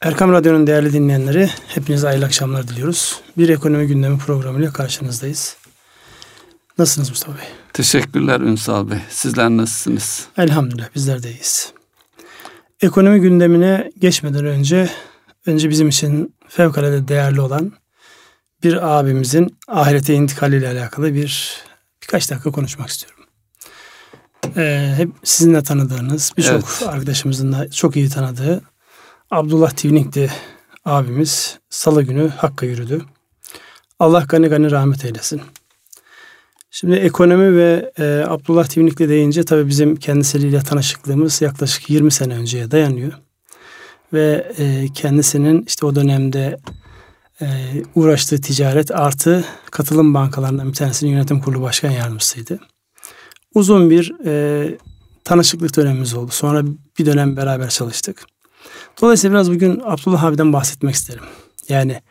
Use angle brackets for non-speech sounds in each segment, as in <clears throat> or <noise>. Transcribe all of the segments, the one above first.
Erkam Radyo'nun değerli dinleyenleri, hepinize hayırlı akşamlar diliyoruz. Bir ekonomi gündemi programıyla karşınızdayız. Nasılsınız Mustafa Bey? Teşekkürler Ünsal Bey. Sizler nasılsınız? Elhamdülillah bizler de iyiyiz. Ekonomi gündemine geçmeden önce, önce bizim için fevkalade değerli olan bir abimizin ahirete intikaliyle alakalı bir birkaç dakika konuşmak istiyorum. Ee, hep sizin de tanıdığınız, birçok evet. arkadaşımızın da çok iyi tanıdığı Abdullah Tivnik'ti abimiz. Salı günü Hakk'a yürüdü. Allah gani gani rahmet eylesin. Şimdi ekonomi ve e, Abdullah Tivnik'le deyince tabii bizim kendisiyle tanışıklığımız yaklaşık 20 sene önceye dayanıyor. Ve e, kendisinin işte o dönemde e, uğraştığı ticaret artı katılım bankalarından bir tanesinin yönetim kurulu başkan yardımcısıydı. Uzun bir e, tanışıklık dönemimiz oldu. Sonra bir dönem beraber çalıştık. Dolayısıyla biraz bugün Abdullah abiden bahsetmek isterim. Yani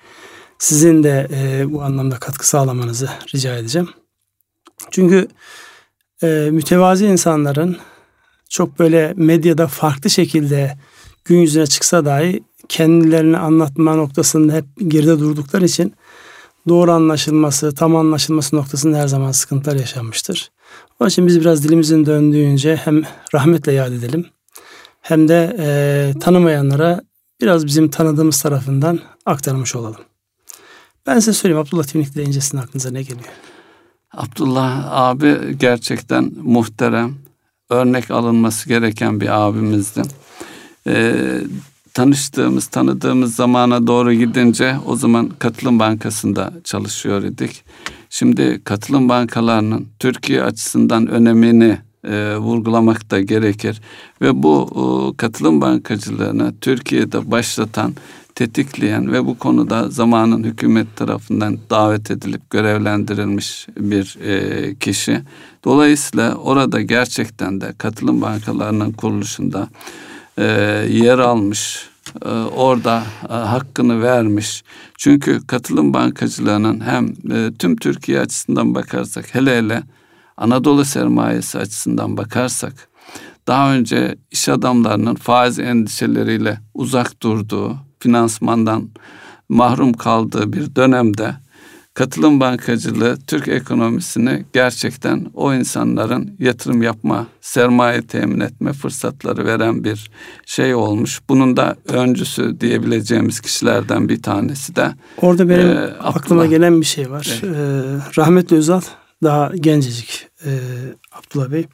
sizin de e, bu anlamda katkı sağlamanızı rica edeceğim. Çünkü e, mütevazi insanların çok böyle medyada farklı şekilde gün yüzüne çıksa dahi kendilerini anlatma noktasında hep geride durdukları için doğru anlaşılması, tam anlaşılması noktasında her zaman sıkıntılar yaşanmıştır. Onun için biz biraz dilimizin döndüğünce hem rahmetle yad edelim hem de e, tanımayanlara biraz bizim tanıdığımız tarafından aktarmış olalım. Ben size söyleyeyim Abdullah Tevnik deyince sizin aklınıza ne geliyor? Abdullah abi gerçekten muhterem, örnek alınması gereken bir abimizdi. Ee, tanıştığımız, tanıdığımız zamana doğru gidince o zaman Katılım Bankası'nda çalışıyor idik. Şimdi katılım bankalarının Türkiye açısından önemini e, vurgulamak da gerekir. Ve bu e, katılım bankacılığını Türkiye'de başlatan, tetikleyen ve bu konuda zamanın hükümet tarafından davet edilip görevlendirilmiş bir e, kişi. Dolayısıyla orada gerçekten de katılım bankalarının kuruluşunda e, yer almış, e, orada e, hakkını vermiş. Çünkü katılım bankacılığının hem e, tüm Türkiye açısından bakarsak hele hele Anadolu sermayesi açısından bakarsak daha önce iş adamlarının faiz endişeleriyle uzak durduğu, finansmandan mahrum kaldığı bir dönemde katılım bankacılığı Türk ekonomisini gerçekten o insanların yatırım yapma, sermaye temin etme fırsatları veren bir şey olmuş. Bunun da öncüsü diyebileceğimiz kişilerden bir tanesi de. Orada benim e, aklıma gelen bir şey var. Evet. Ee, rahmetli Özal daha gencecik e, Abdullah Bey.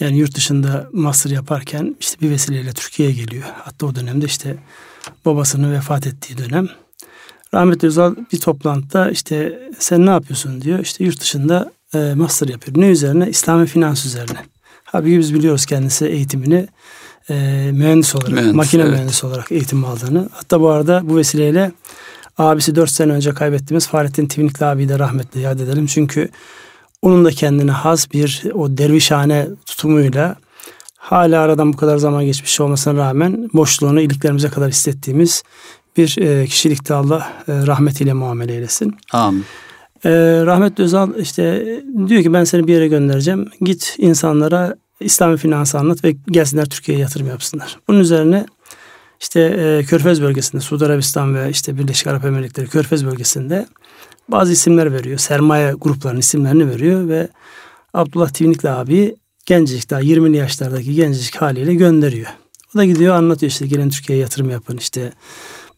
Yani yurt dışında master yaparken işte bir vesileyle Türkiye'ye geliyor. Hatta o dönemde işte babasının vefat ettiği dönem. Rahmetli Özal bir toplantıda işte sen ne yapıyorsun diyor. İşte yurt dışında e, master yapıyor. Ne üzerine? İslami finans üzerine. Halbuki biz biliyoruz kendisi eğitimini e, mühendis olarak, mühendis, makine evet. mühendisi olarak eğitim aldığını. Hatta bu arada bu vesileyle abisi dört sene önce kaybettiğimiz Fahrettin Tivnikli abiyi de rahmetle yad edelim. Çünkü onun da kendine has bir o dervişhane tutumuyla hala aradan bu kadar zaman geçmiş olmasına rağmen boşluğunu iliklerimize kadar hissettiğimiz bir e, kişilikte Allah e, rahmetiyle muamele eylesin. Amin. E, rahmetli Özal işte diyor ki ben seni bir yere göndereceğim. Git insanlara İslami finansı anlat ve gelsinler Türkiye'ye yatırım yapsınlar. Bunun üzerine işte e, Körfez bölgesinde Suudi Arabistan ve işte Birleşik Arap Emirlikleri Körfez bölgesinde bazı isimler veriyor. Sermaye gruplarının isimlerini veriyor ve Abdullah Tivnikli abi gencecik daha 20'li yaşlardaki gencecik haliyle gönderiyor. O da gidiyor anlatıyor işte gelin Türkiye'ye yatırım yapın işte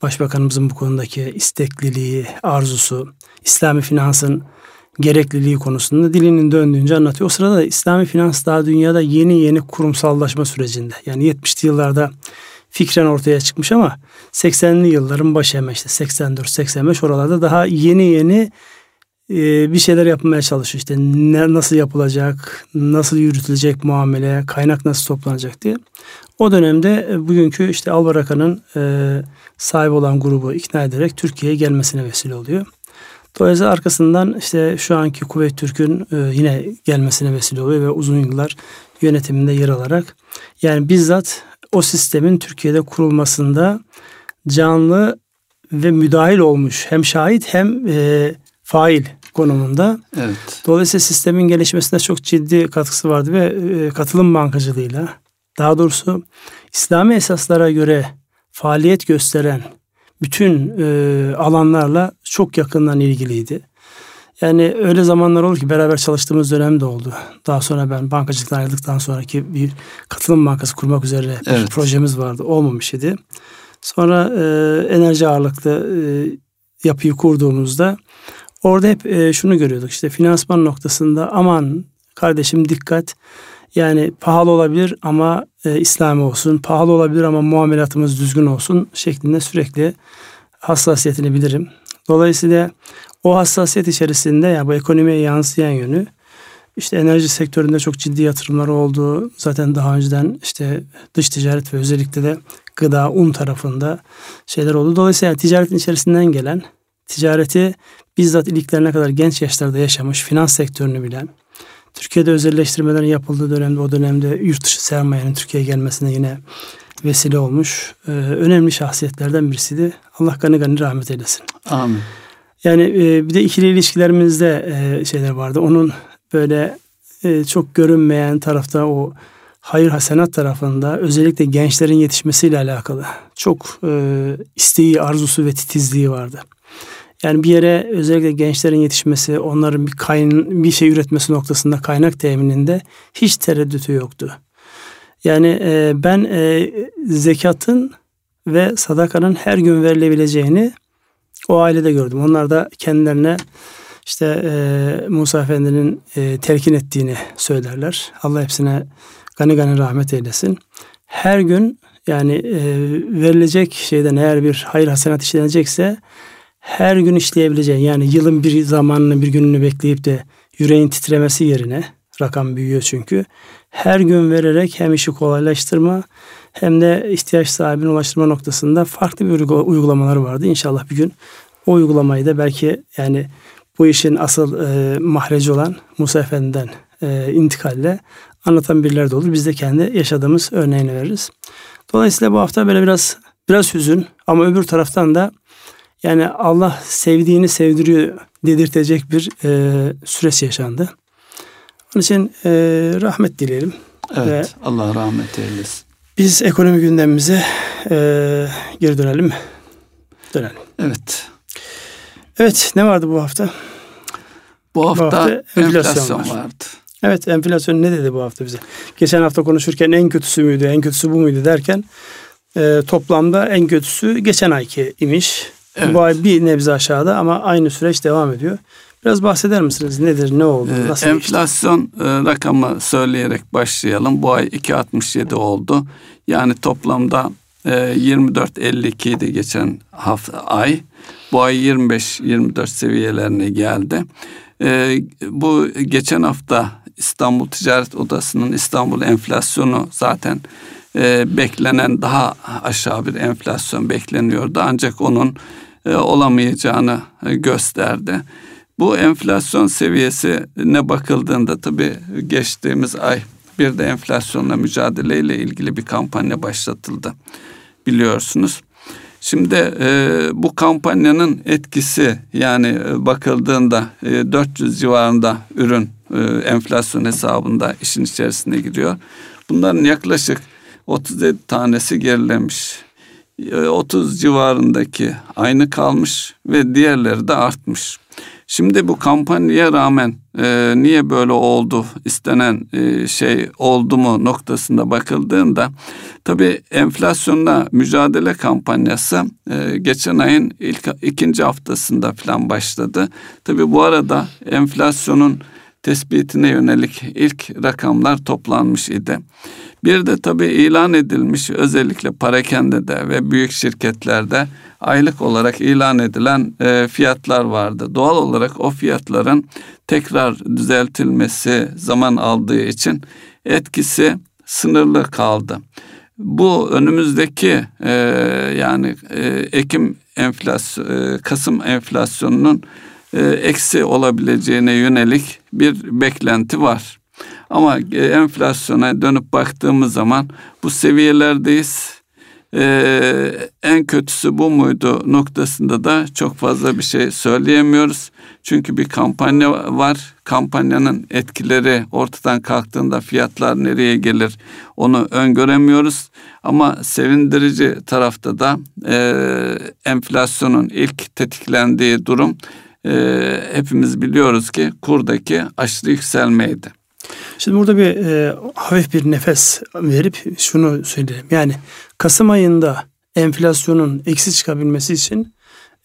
Başbakanımızın bu konudaki istekliliği, arzusu, İslami finansın gerekliliği konusunda dilinin döndüğünce anlatıyor. O sırada İslami finans daha dünyada yeni yeni kurumsallaşma sürecinde. Yani 70'li yıllarda fikren ortaya çıkmış ama 80'li yılların başı hemen işte 84-85 oralarda daha yeni yeni e, bir şeyler yapmaya çalışıyor. İşte ne, nasıl yapılacak, nasıl yürütülecek muamele, kaynak nasıl toplanacak diye. O dönemde e, bugünkü işte Albaraka'nın e, sahibi olan grubu ikna ederek Türkiye'ye gelmesine vesile oluyor. Dolayısıyla arkasından işte şu anki Kuveyt Türk'ün e, yine gelmesine vesile oluyor ve uzun yıllar yönetiminde yer alarak yani bizzat o sistemin Türkiye'de kurulmasında canlı ve müdahil olmuş hem şahit hem e, fail konumunda. Evet. Dolayısıyla sistemin gelişmesine çok ciddi katkısı vardı ve e, katılım bankacılığıyla daha doğrusu İslami esaslara göre faaliyet gösteren bütün e, alanlarla çok yakından ilgiliydi. Yani öyle zamanlar oldu ki beraber çalıştığımız dönem de oldu. Daha sonra ben bankacılıktan ayrıldıktan sonraki bir katılım bankası kurmak üzere evet. bir projemiz vardı. Olmamış idi. Sonra e, enerji ağırlıklı e, yapıyı kurduğumuzda orada hep e, şunu görüyorduk. İşte finansman noktasında aman kardeşim dikkat. Yani pahalı olabilir ama e, İslami olsun. Pahalı olabilir ama muamelatımız düzgün olsun şeklinde sürekli hassasiyetini bilirim. Dolayısıyla o hassasiyet içerisinde ya yani bu ekonomiye yansıyan yönü işte enerji sektöründe çok ciddi yatırımlar oldu. Zaten daha önceden işte dış ticaret ve özellikle de gıda, un tarafında şeyler oldu. Dolayısıyla ticaretin içerisinden gelen, ticareti bizzat iliklerine kadar genç yaşlarda yaşamış, finans sektörünü bilen, Türkiye'de özelleştirmelerin yapıldığı dönemde o dönemde yurt dışı sermayenin Türkiye'ye gelmesine yine vesile olmuş e, önemli şahsiyetlerden birisiydi. Allah gani gani rahmet eylesin. Amin. Yani e, bir de ikili ilişkilerimizde e, şeyler vardı. Onun böyle e, çok görünmeyen tarafta o hayır hasenat tarafında özellikle gençlerin yetişmesiyle alakalı çok isteği, arzusu ve titizliği vardı. Yani bir yere özellikle gençlerin yetişmesi, onların bir kayn bir şey üretmesi noktasında kaynak temininde hiç tereddütü yoktu. Yani ben zekatın ve sadakanın her gün verilebileceğini o ailede gördüm. Onlar da kendilerine işte e, Musa Efendi'nin e, telkin ettiğini söylerler. Allah hepsine gani gani rahmet eylesin. Her gün yani e, verilecek şeyden eğer bir hayır hasenat işlenecekse her gün işleyebileceğin yani yılın bir zamanını bir gününü bekleyip de yüreğin titremesi yerine rakam büyüyor çünkü her gün vererek hem işi kolaylaştırma hem de ihtiyaç sahibine ulaştırma noktasında farklı bir uygulamaları vardı. İnşallah bir gün o uygulamayı da belki yani bu işin asıl e, mahreci olan Musa Efendi'den e, intikalle anlatan birileri de olur. Biz de kendi yaşadığımız örneğini veririz. Dolayısıyla bu hafta böyle biraz biraz hüzün ama öbür taraftan da yani Allah sevdiğini sevdiriyor dedirtecek bir e, süreç yaşandı. Onun için e, rahmet dileyelim. Evet Ve Allah rahmet eylesin. Biz ekonomi gündemimize e, geri dönelim mi? Dönelim. Evet. Evet ne vardı bu hafta? Bu hafta, bu hafta enflasyon, enflasyon var. vardı. Evet enflasyon ne dedi bu hafta bize? Geçen hafta konuşurken en kötüsü müydü, en kötüsü bu muydu derken e, toplamda en kötüsü geçen ayki imiş. Evet. Bu ay bir nebze aşağıda ama aynı süreç devam ediyor. Biraz bahseder misiniz? Nedir, ne oldu, ee, nasıl Enflasyon geçti? rakamı söyleyerek başlayalım. Bu ay 2.67 oldu. Yani toplamda 24.52 e, idi geçen hafta ay. Bu ay 25-24 seviyelerine geldi. E, bu geçen hafta İstanbul Ticaret Odası'nın İstanbul enflasyonu zaten e, beklenen daha aşağı bir enflasyon bekleniyordu. Ancak onun olamayacağını gösterdi. Bu enflasyon seviyesi ne bakıldığında tabii geçtiğimiz ay bir de enflasyonla mücadeleyle ilgili bir kampanya başlatıldı biliyorsunuz. Şimdi e, bu kampanyanın etkisi yani e, bakıldığında e, 400 civarında ürün e, enflasyon hesabında işin içerisine giriyor. Bunların yaklaşık 37 tanesi gerilemiş. 30 e, civarındaki aynı kalmış ve diğerleri de artmış. Şimdi bu kampanyaya rağmen e, niye böyle oldu, istenen e, şey oldu mu noktasında bakıldığında tabii enflasyonla mücadele kampanyası e, geçen ayın ilk ikinci haftasında falan başladı. Tabii bu arada enflasyonun tespitine yönelik ilk rakamlar toplanmış idi. Bir de tabii ilan edilmiş özellikle parakendede ve büyük şirketlerde aylık olarak ilan edilen e, fiyatlar vardı. Doğal olarak o fiyatların tekrar düzeltilmesi zaman aldığı için etkisi sınırlı kaldı. Bu önümüzdeki e, yani e, Ekim enflasyon, e, Kasım enflasyonunun e, eksi olabileceğine yönelik bir beklenti var. Ama e, enflasyona dönüp baktığımız zaman bu seviyelerdeyiz Ee, en kötüsü bu muydu noktasında da çok fazla bir şey söyleyemiyoruz. Çünkü bir kampanya var. Kampanyanın etkileri ortadan kalktığında fiyatlar nereye gelir onu öngöremiyoruz. Ama sevindirici tarafta da e, enflasyonun ilk tetiklendiği durum e, hepimiz biliyoruz ki kurdaki aşırı yükselmeydi. Şimdi burada bir e, hafif bir nefes verip şunu söyleyelim. Yani Kasım ayında enflasyonun eksi çıkabilmesi için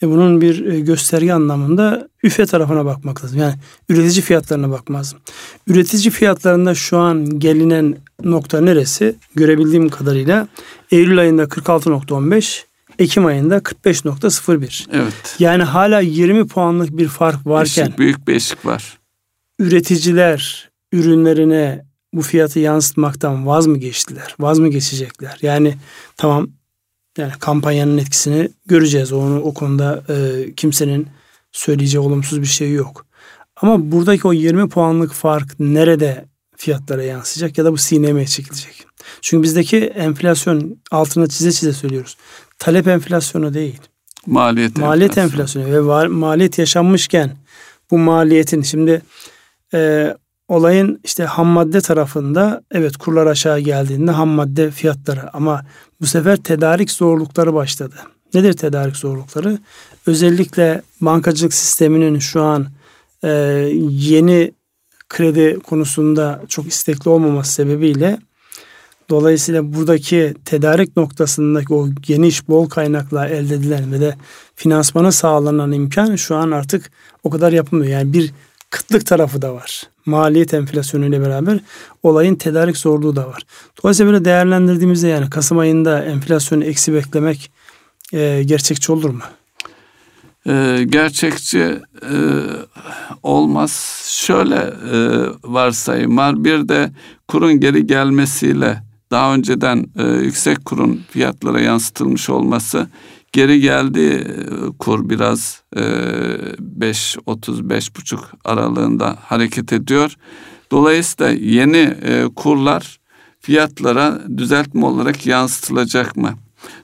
e, bunun bir e, gösterge anlamında üfe tarafına bakmak lazım. Yani üretici fiyatlarına bakmak lazım. Üretici fiyatlarında şu an gelinen nokta neresi? Görebildiğim kadarıyla Eylül ayında 46.15, Ekim ayında 45.01. Evet. Yani hala 20 puanlık bir fark varken Eşik, büyük bir eşik var. üreticiler ürünlerine bu fiyatı yansıtmaktan vaz mı geçtiler? Vaz mı geçecekler? Yani tamam yani kampanyanın etkisini göreceğiz. Onu o konuda e, kimsenin söyleyeceği olumsuz bir şey yok. Ama buradaki o 20 puanlık fark nerede fiyatlara yansıyacak ya da bu sinemeye çekilecek? Çünkü bizdeki enflasyon altına çize çize söylüyoruz. Talep enflasyonu değil. Maliyet, Maliyet enflasyonu, ve var, maliyet yaşanmışken bu maliyetin şimdi e, olayın işte ham madde tarafında evet kurlar aşağı geldiğinde ham madde fiyatları ama bu sefer tedarik zorlukları başladı. Nedir tedarik zorlukları? Özellikle bankacılık sisteminin şu an e, yeni kredi konusunda çok istekli olmaması sebebiyle dolayısıyla buradaki tedarik noktasındaki o geniş bol kaynakla elde edilen ve de finansmana sağlanan imkan şu an artık o kadar yapılmıyor. Yani bir kıtlık tarafı da var. Maliyet enflasyonu ile beraber olayın tedarik zorluğu da var. Dolayısıyla böyle değerlendirdiğimizde yani Kasım ayında enflasyonu eksi beklemek e, gerçekçi olur mu? e, gerçekçi e, olmaz. Şöyle e, varsayım var. Bir de kurun geri gelmesiyle daha önceden e, yüksek kurun fiyatlara yansıtılmış olması geri geldi kur biraz e, 5 35 buçuk aralığında hareket ediyor. Dolayısıyla yeni e, kurlar fiyatlara düzeltme olarak yansıtılacak mı?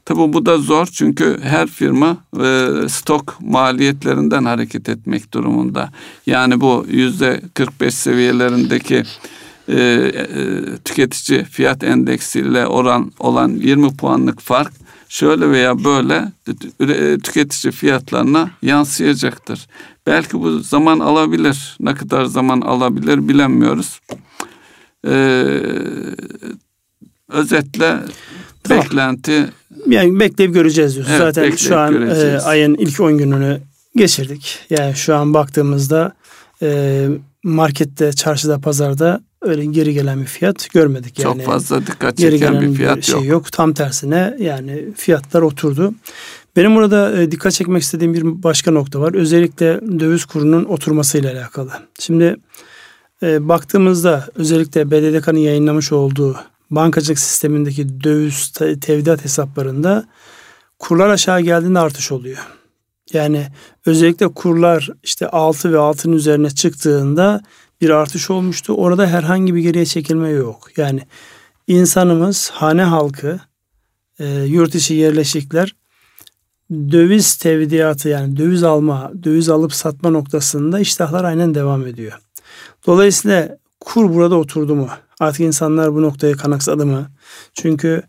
Tabi bu da zor çünkü her firma e, stok maliyetlerinden hareket etmek durumunda. Yani bu yüzde 45 seviyelerindeki e, e, tüketici fiyat endeksiyle oran olan 20 puanlık fark şöyle veya böyle e, tüketici fiyatlarına yansıyacaktır. Belki bu zaman alabilir. Ne kadar zaman alabilir bilemiyoruz. Ee, özetle tamam. beklenti yani bekleyip göreceğiz diyorsun. Evet, Zaten şu an e, ayın ilk 10 gününü geçirdik. Yani şu an baktığımızda e, markette, çarşıda, pazarda öyle geri gelen bir fiyat görmedik. Yani Çok fazla dikkat çeken geri gelen bir fiyat bir şey yok. yok. Tam tersine yani fiyatlar oturdu. Benim burada e, dikkat çekmek istediğim bir başka nokta var. Özellikle döviz kurunun oturmasıyla alakalı. Şimdi e, baktığımızda özellikle BDDK'nın yayınlamış olduğu bankacılık sistemindeki döviz tevdiat hesaplarında kurlar aşağı geldiğinde artış oluyor. Yani özellikle kurlar işte 6 ve altının üzerine çıktığında bir artış olmuştu. Orada herhangi bir geriye çekilme yok. Yani insanımız, hane halkı, e, yurt içi yerleşikler döviz tevdiatı yani döviz alma, döviz alıp satma noktasında iştahlar aynen devam ediyor. Dolayısıyla kur burada oturdu mu? Artık insanlar bu noktaya kanaksadı mı? Çünkü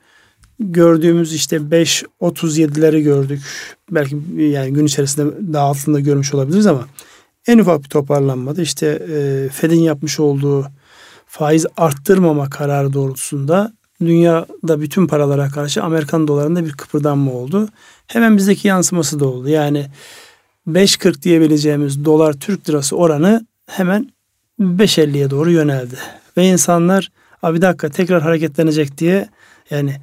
gördüğümüz işte 5.37'leri gördük. Belki yani gün içerisinde daha altında görmüş olabiliriz ama en ufak bir toparlanmadı. İşte e, Fed'in yapmış olduğu faiz arttırmama kararı doğrultusunda dünyada bütün paralara karşı Amerikan dolarında bir kıpırdanma oldu. Hemen bizdeki yansıması da oldu. Yani 5.40 diyebileceğimiz dolar Türk lirası oranı hemen 5.50'ye doğru yöneldi. Ve insanlar abi dakika tekrar hareketlenecek diye yani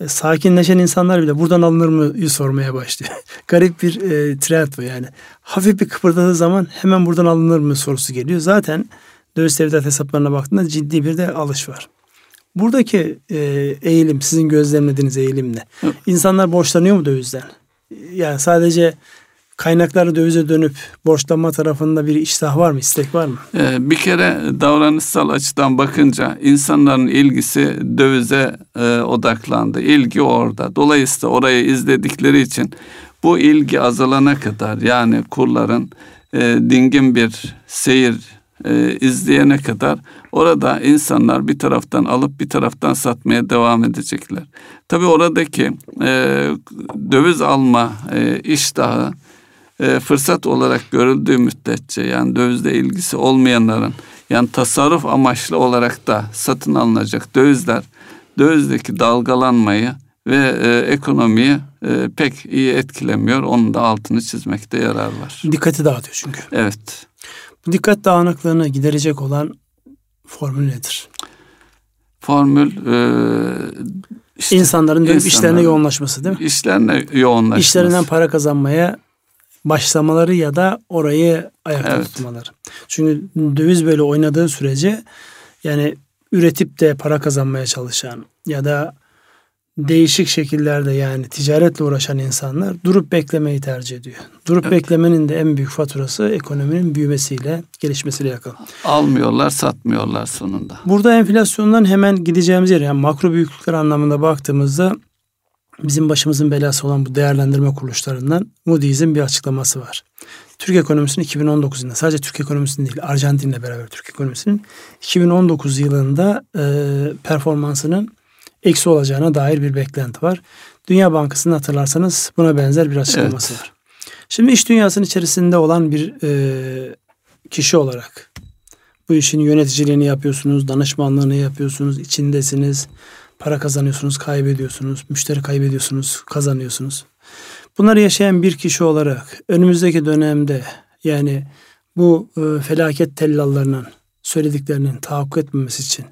e, sakinleşen insanlar bile buradan alınır mı sormaya başlıyor. <laughs> Garip bir e, trend bu yani. Hafif bir kıpırdadığı zaman hemen buradan alınır mı sorusu geliyor. Zaten döviz tevdiat hesaplarına baktığında ciddi bir de alış var. Buradaki e, eğilim, sizin gözlemlediğiniz eğilim ne? İnsanlar borçlanıyor mu dövizden? Yani sadece kaynakları dövize dönüp borçlanma tarafında bir iştah var mı, istek var mı? Ee, bir kere davranışsal açıdan bakınca insanların ilgisi dövize e, odaklandı. İlgi orada. Dolayısıyla orayı izledikleri için bu ilgi azalana kadar yani kurların e, dingin bir seyir e, izleyene kadar orada insanlar bir taraftan alıp bir taraftan satmaya devam edecekler. Tabii oradaki e, döviz alma e, iştahı e, fırsat olarak görüldüğü müddetçe yani dövizle ilgisi olmayanların yani tasarruf amaçlı olarak da satın alınacak dövizler dövizdeki dalgalanmayı ve e, ekonomiyi e, pek iyi etkilemiyor. Onun da altını çizmekte yarar var. Dikkati dağıtıyor çünkü. Evet. Bu dikkat dağınıklığını giderecek olan formül nedir? Formül e, işte, insanların dönüp işlerine yoğunlaşması değil mi? İşlerine yoğunlaşması. İşlerinden para kazanmaya başlamaları ya da orayı ayakta evet. tutmaları. Çünkü döviz böyle oynadığı sürece yani üretip de para kazanmaya çalışan ya da değişik şekillerde yani ticaretle uğraşan insanlar durup beklemeyi tercih ediyor. Durup evet. beklemenin de en büyük faturası ekonominin büyümesiyle, gelişmesiyle yakın. Almıyorlar, satmıyorlar sonunda. Burada enflasyondan hemen gideceğimiz yer yani makro büyüklükler anlamında baktığımızda bizim başımızın belası olan bu değerlendirme kuruluşlarından Moody's'in bir açıklaması var. Türk ekonomisinin 2019 yılında sadece Türk ekonomisinin değil Arjantin'le beraber Türk ekonomisinin 2019 yılında e, performansının eksi olacağına dair bir beklenti var. Dünya Bankası'nın hatırlarsanız buna benzer bir açıklaması evet. var. Şimdi iş dünyasının içerisinde olan bir e, kişi olarak bu işin yöneticiliğini yapıyorsunuz, danışmanlığını yapıyorsunuz, içindesiniz, para kazanıyorsunuz, kaybediyorsunuz, müşteri kaybediyorsunuz, kazanıyorsunuz. Bunları yaşayan bir kişi olarak önümüzdeki dönemde yani bu e, felaket tellallarının söylediklerinin tahakkuk etmemesi için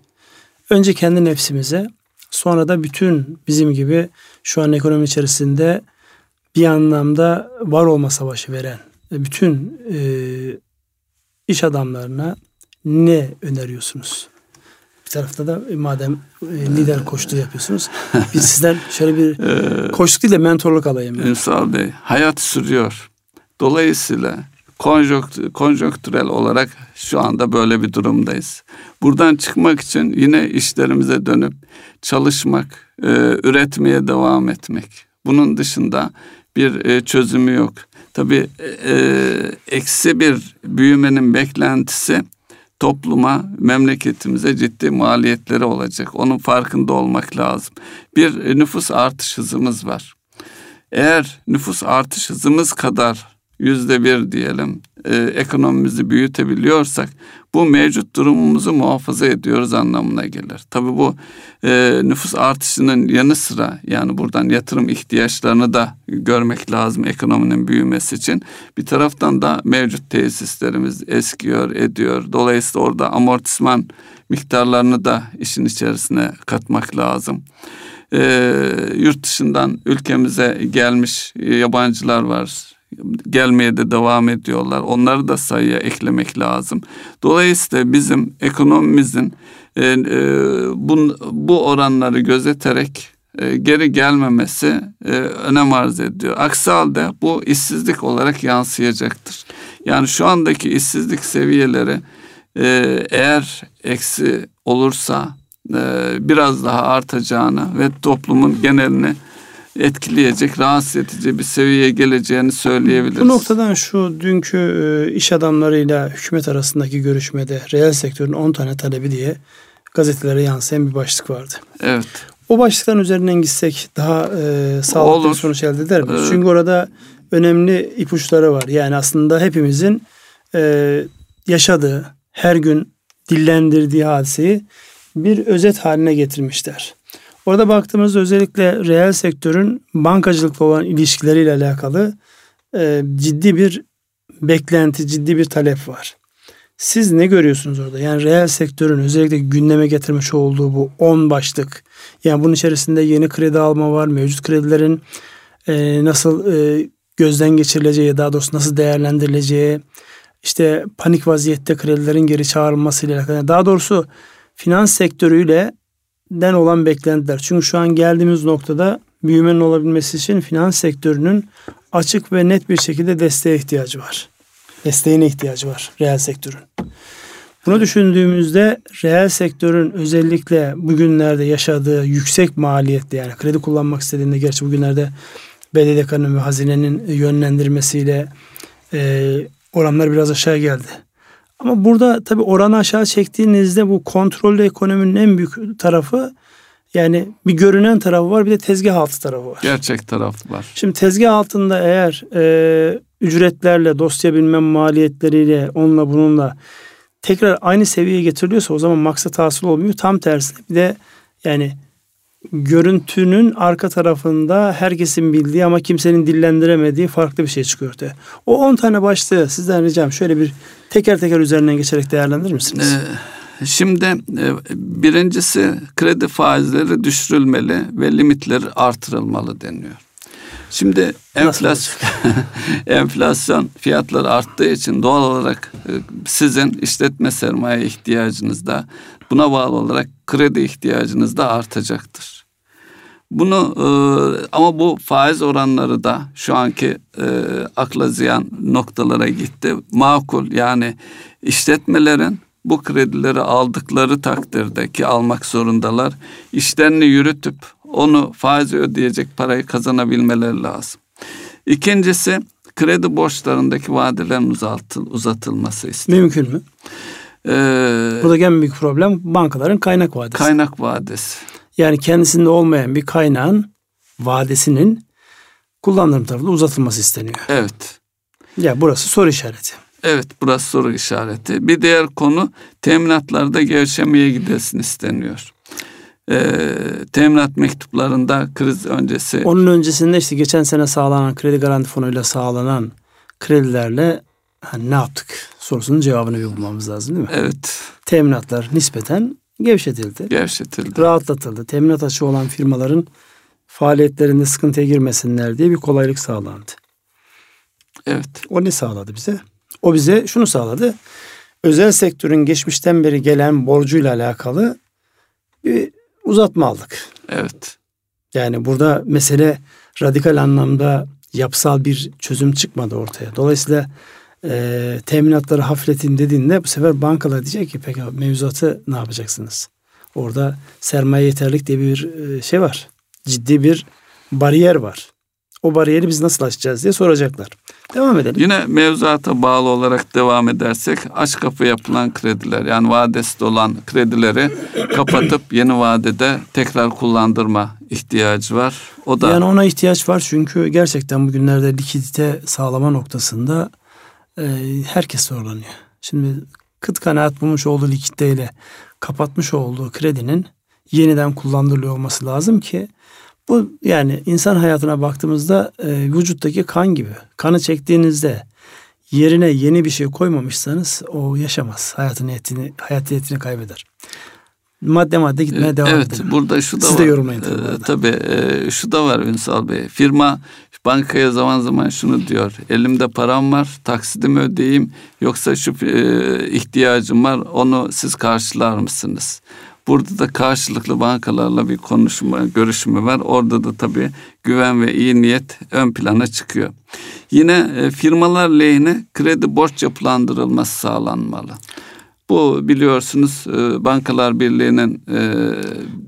önce kendi nefsimize Sonra da bütün bizim gibi şu an ekonomi içerisinde bir anlamda var olma savaşı veren bütün e, iş adamlarına ne öneriyorsunuz? Bir tarafta da e, madem e, lider koştuğu yapıyorsunuz. Biz <laughs> sizden şöyle bir koştuk değil de mentorluk alayım. Yani. Ünsal Bey, hayat sürüyor. Dolayısıyla konjonktür, konjonktürel olarak şu anda böyle bir durumdayız. Buradan çıkmak için yine işlerimize dönüp çalışmak, e, üretmeye devam etmek. Bunun dışında bir e, çözümü yok. Tabii e, eksi bir büyümenin beklentisi topluma, memleketimize ciddi maliyetleri olacak. Onun farkında olmak lazım. Bir nüfus artış hızımız var. Eğer nüfus artış hızımız kadar yüzde bir diyelim e, ekonomimizi büyütebiliyorsak bu mevcut durumumuzu muhafaza ediyoruz anlamına gelir. Tabi bu e, nüfus artışının yanı sıra yani buradan yatırım ihtiyaçlarını da görmek lazım ekonominin büyümesi için. Bir taraftan da mevcut tesislerimiz eskiyor, ediyor. Dolayısıyla orada amortisman miktarlarını da işin içerisine katmak lazım. E, yurt dışından ülkemize gelmiş yabancılar var gelmeye de devam ediyorlar. Onları da sayıya eklemek lazım. Dolayısıyla bizim ekonomimizin e, e, bu, bu oranları gözeterek e, geri gelmemesi e, önem arz ediyor. Aksi halde bu işsizlik olarak yansıyacaktır. Yani şu andaki işsizlik seviyeleri e, eğer eksi olursa e, biraz daha artacağını ve toplumun genelini etkileyecek, rahatsız edici bir seviyeye geleceğini söyleyebiliriz. Bu noktadan şu dünkü e, iş adamlarıyla hükümet arasındaki görüşmede reel sektörün 10 tane talebi diye gazetelere yansıyan bir başlık vardı. Evet. O başlıktan üzerinden gitsek daha e, sağlıklı bir sonuç elde eder miyiz? Evet. Çünkü orada önemli ipuçları var. Yani aslında hepimizin e, yaşadığı, her gün dillendirdiği hadiseyi bir özet haline getirmişler. Orada baktığımızda özellikle reel sektörün bankacılıkla olan ilişkileriyle alakalı e, ciddi bir beklenti, ciddi bir talep var. Siz ne görüyorsunuz orada? Yani reel sektörün özellikle gündeme getirmiş olduğu bu 10 başlık. Yani bunun içerisinde yeni kredi alma var, mevcut kredilerin e, nasıl e, gözden geçirileceği, daha doğrusu nasıl değerlendirileceği, işte panik vaziyette kredilerin geri çağrılmasıyla alakalı. Daha doğrusu finans sektörüyle den olan beklentiler. Çünkü şu an geldiğimiz noktada büyümenin olabilmesi için finans sektörünün açık ve net bir şekilde desteğe ihtiyacı var. Desteğine ihtiyacı var reel sektörün. Bunu düşündüğümüzde reel sektörün özellikle bugünlerde yaşadığı yüksek maliyetli yani kredi kullanmak istediğinde gerçi bugünlerde BDDK'nın ve hazinenin yönlendirmesiyle e, oranlar biraz aşağı geldi. Ama burada tabii oranı aşağı çektiğinizde bu kontrollü ekonominin en büyük tarafı yani bir görünen tarafı var bir de tezgah altı tarafı var. Gerçek tarafı var. Şimdi tezgah altında eğer e, ücretlerle, dosya bilmem maliyetleriyle, onunla bununla tekrar aynı seviyeye getiriliyorsa o zaman maksat hasıl olmuyor. Tam tersine bir de yani görüntünün arka tarafında herkesin bildiği ama kimsenin dillendiremediği farklı bir şey çıkıyor ortaya. O 10 tane başlığı sizden ricam şöyle bir teker teker üzerinden geçerek değerlendirir misiniz? Ee, şimdi e, birincisi kredi faizleri düşürülmeli ve limitleri artırılmalı deniyor. Şimdi enflasyon, <laughs> enflasyon fiyatları arttığı için doğal olarak e, sizin işletme sermaye ihtiyacınız da buna bağlı olarak kredi ihtiyacınız da artacaktır. Bunu e, ama bu faiz oranları da şu anki e, akla ziyan noktalara gitti. Makul yani işletmelerin bu kredileri aldıkları takdirde ki almak zorundalar işlerini yürütüp onu faiz ödeyecek parayı kazanabilmeleri lazım. İkincisi kredi borçlarındaki vadelerin uzatıl, uzatılması istiyor. Mümkün mü? Ee, Buradaki en büyük problem bankaların kaynak vadesi. Kaynak vadesi. Yani kendisinde olmayan bir kaynağın vadesinin kullanım tarafında uzatılması isteniyor. Evet. Ya burası soru işareti. Evet burası soru işareti. Bir diğer konu teminatlarda gevşemeye gidesin isteniyor e, teminat mektuplarında kriz öncesi. Onun öncesinde işte geçen sene sağlanan kredi garanti fonuyla sağlanan kredilerle hani ne yaptık sorusunun cevabını bir bulmamız lazım değil mi? Evet. Teminatlar nispeten gevşetildi. Gevşetildi. Rahatlatıldı. Teminat açığı olan firmaların faaliyetlerinde sıkıntıya girmesinler diye bir kolaylık sağlandı. Evet. O ne sağladı bize? O bize şunu sağladı. Özel sektörün geçmişten beri gelen borcuyla alakalı bir uzatma aldık. Evet. Yani burada mesele radikal anlamda yapısal bir çözüm çıkmadı ortaya. Dolayısıyla e, teminatları hafifletin dediğinde bu sefer bankalar diyecek ki peki mevzuatı ne yapacaksınız? Orada sermaye yeterlik diye bir e, şey var. Ciddi bir bariyer var. O bariyeri biz nasıl aşacağız diye soracaklar. Devam edelim. Yine mevzuata bağlı olarak devam edersek aç kapı yapılan krediler yani vadesi olan kredileri kapatıp yeni vadede tekrar kullandırma ihtiyacı var. O da Yani ona ihtiyaç var çünkü gerçekten bugünlerde likidite sağlama noktasında e, herkes zorlanıyor. Şimdi kıt kanaat bulmuş olduğu likiditeyle kapatmış olduğu kredinin yeniden kullandırılıyor olması lazım ki bu yani insan hayatına baktığımızda e, vücuttaki kan gibi. Kanı çektiğinizde yerine yeni bir şey koymamışsanız o yaşamaz. Hayatın niyetini, hayat niyetini kaybeder. Madde madde gitmeye evet, devam evet, edelim. burada şu da Siz var. de yorumlayın tabii. Ee, tabii e, şu da var Ünsal Bey. Firma bankaya zaman zaman şunu diyor. Elimde param var, taksidimi ödeyeyim yoksa şu e, ihtiyacım var onu siz karşılar mısınız? Burada da karşılıklı bankalarla bir konuşma, görüşme var. Orada da tabii güven ve iyi niyet ön plana çıkıyor. Yine e, firmalar lehine kredi borç yapılandırılması sağlanmalı. Bu biliyorsunuz e, Bankalar Birliği'nin e,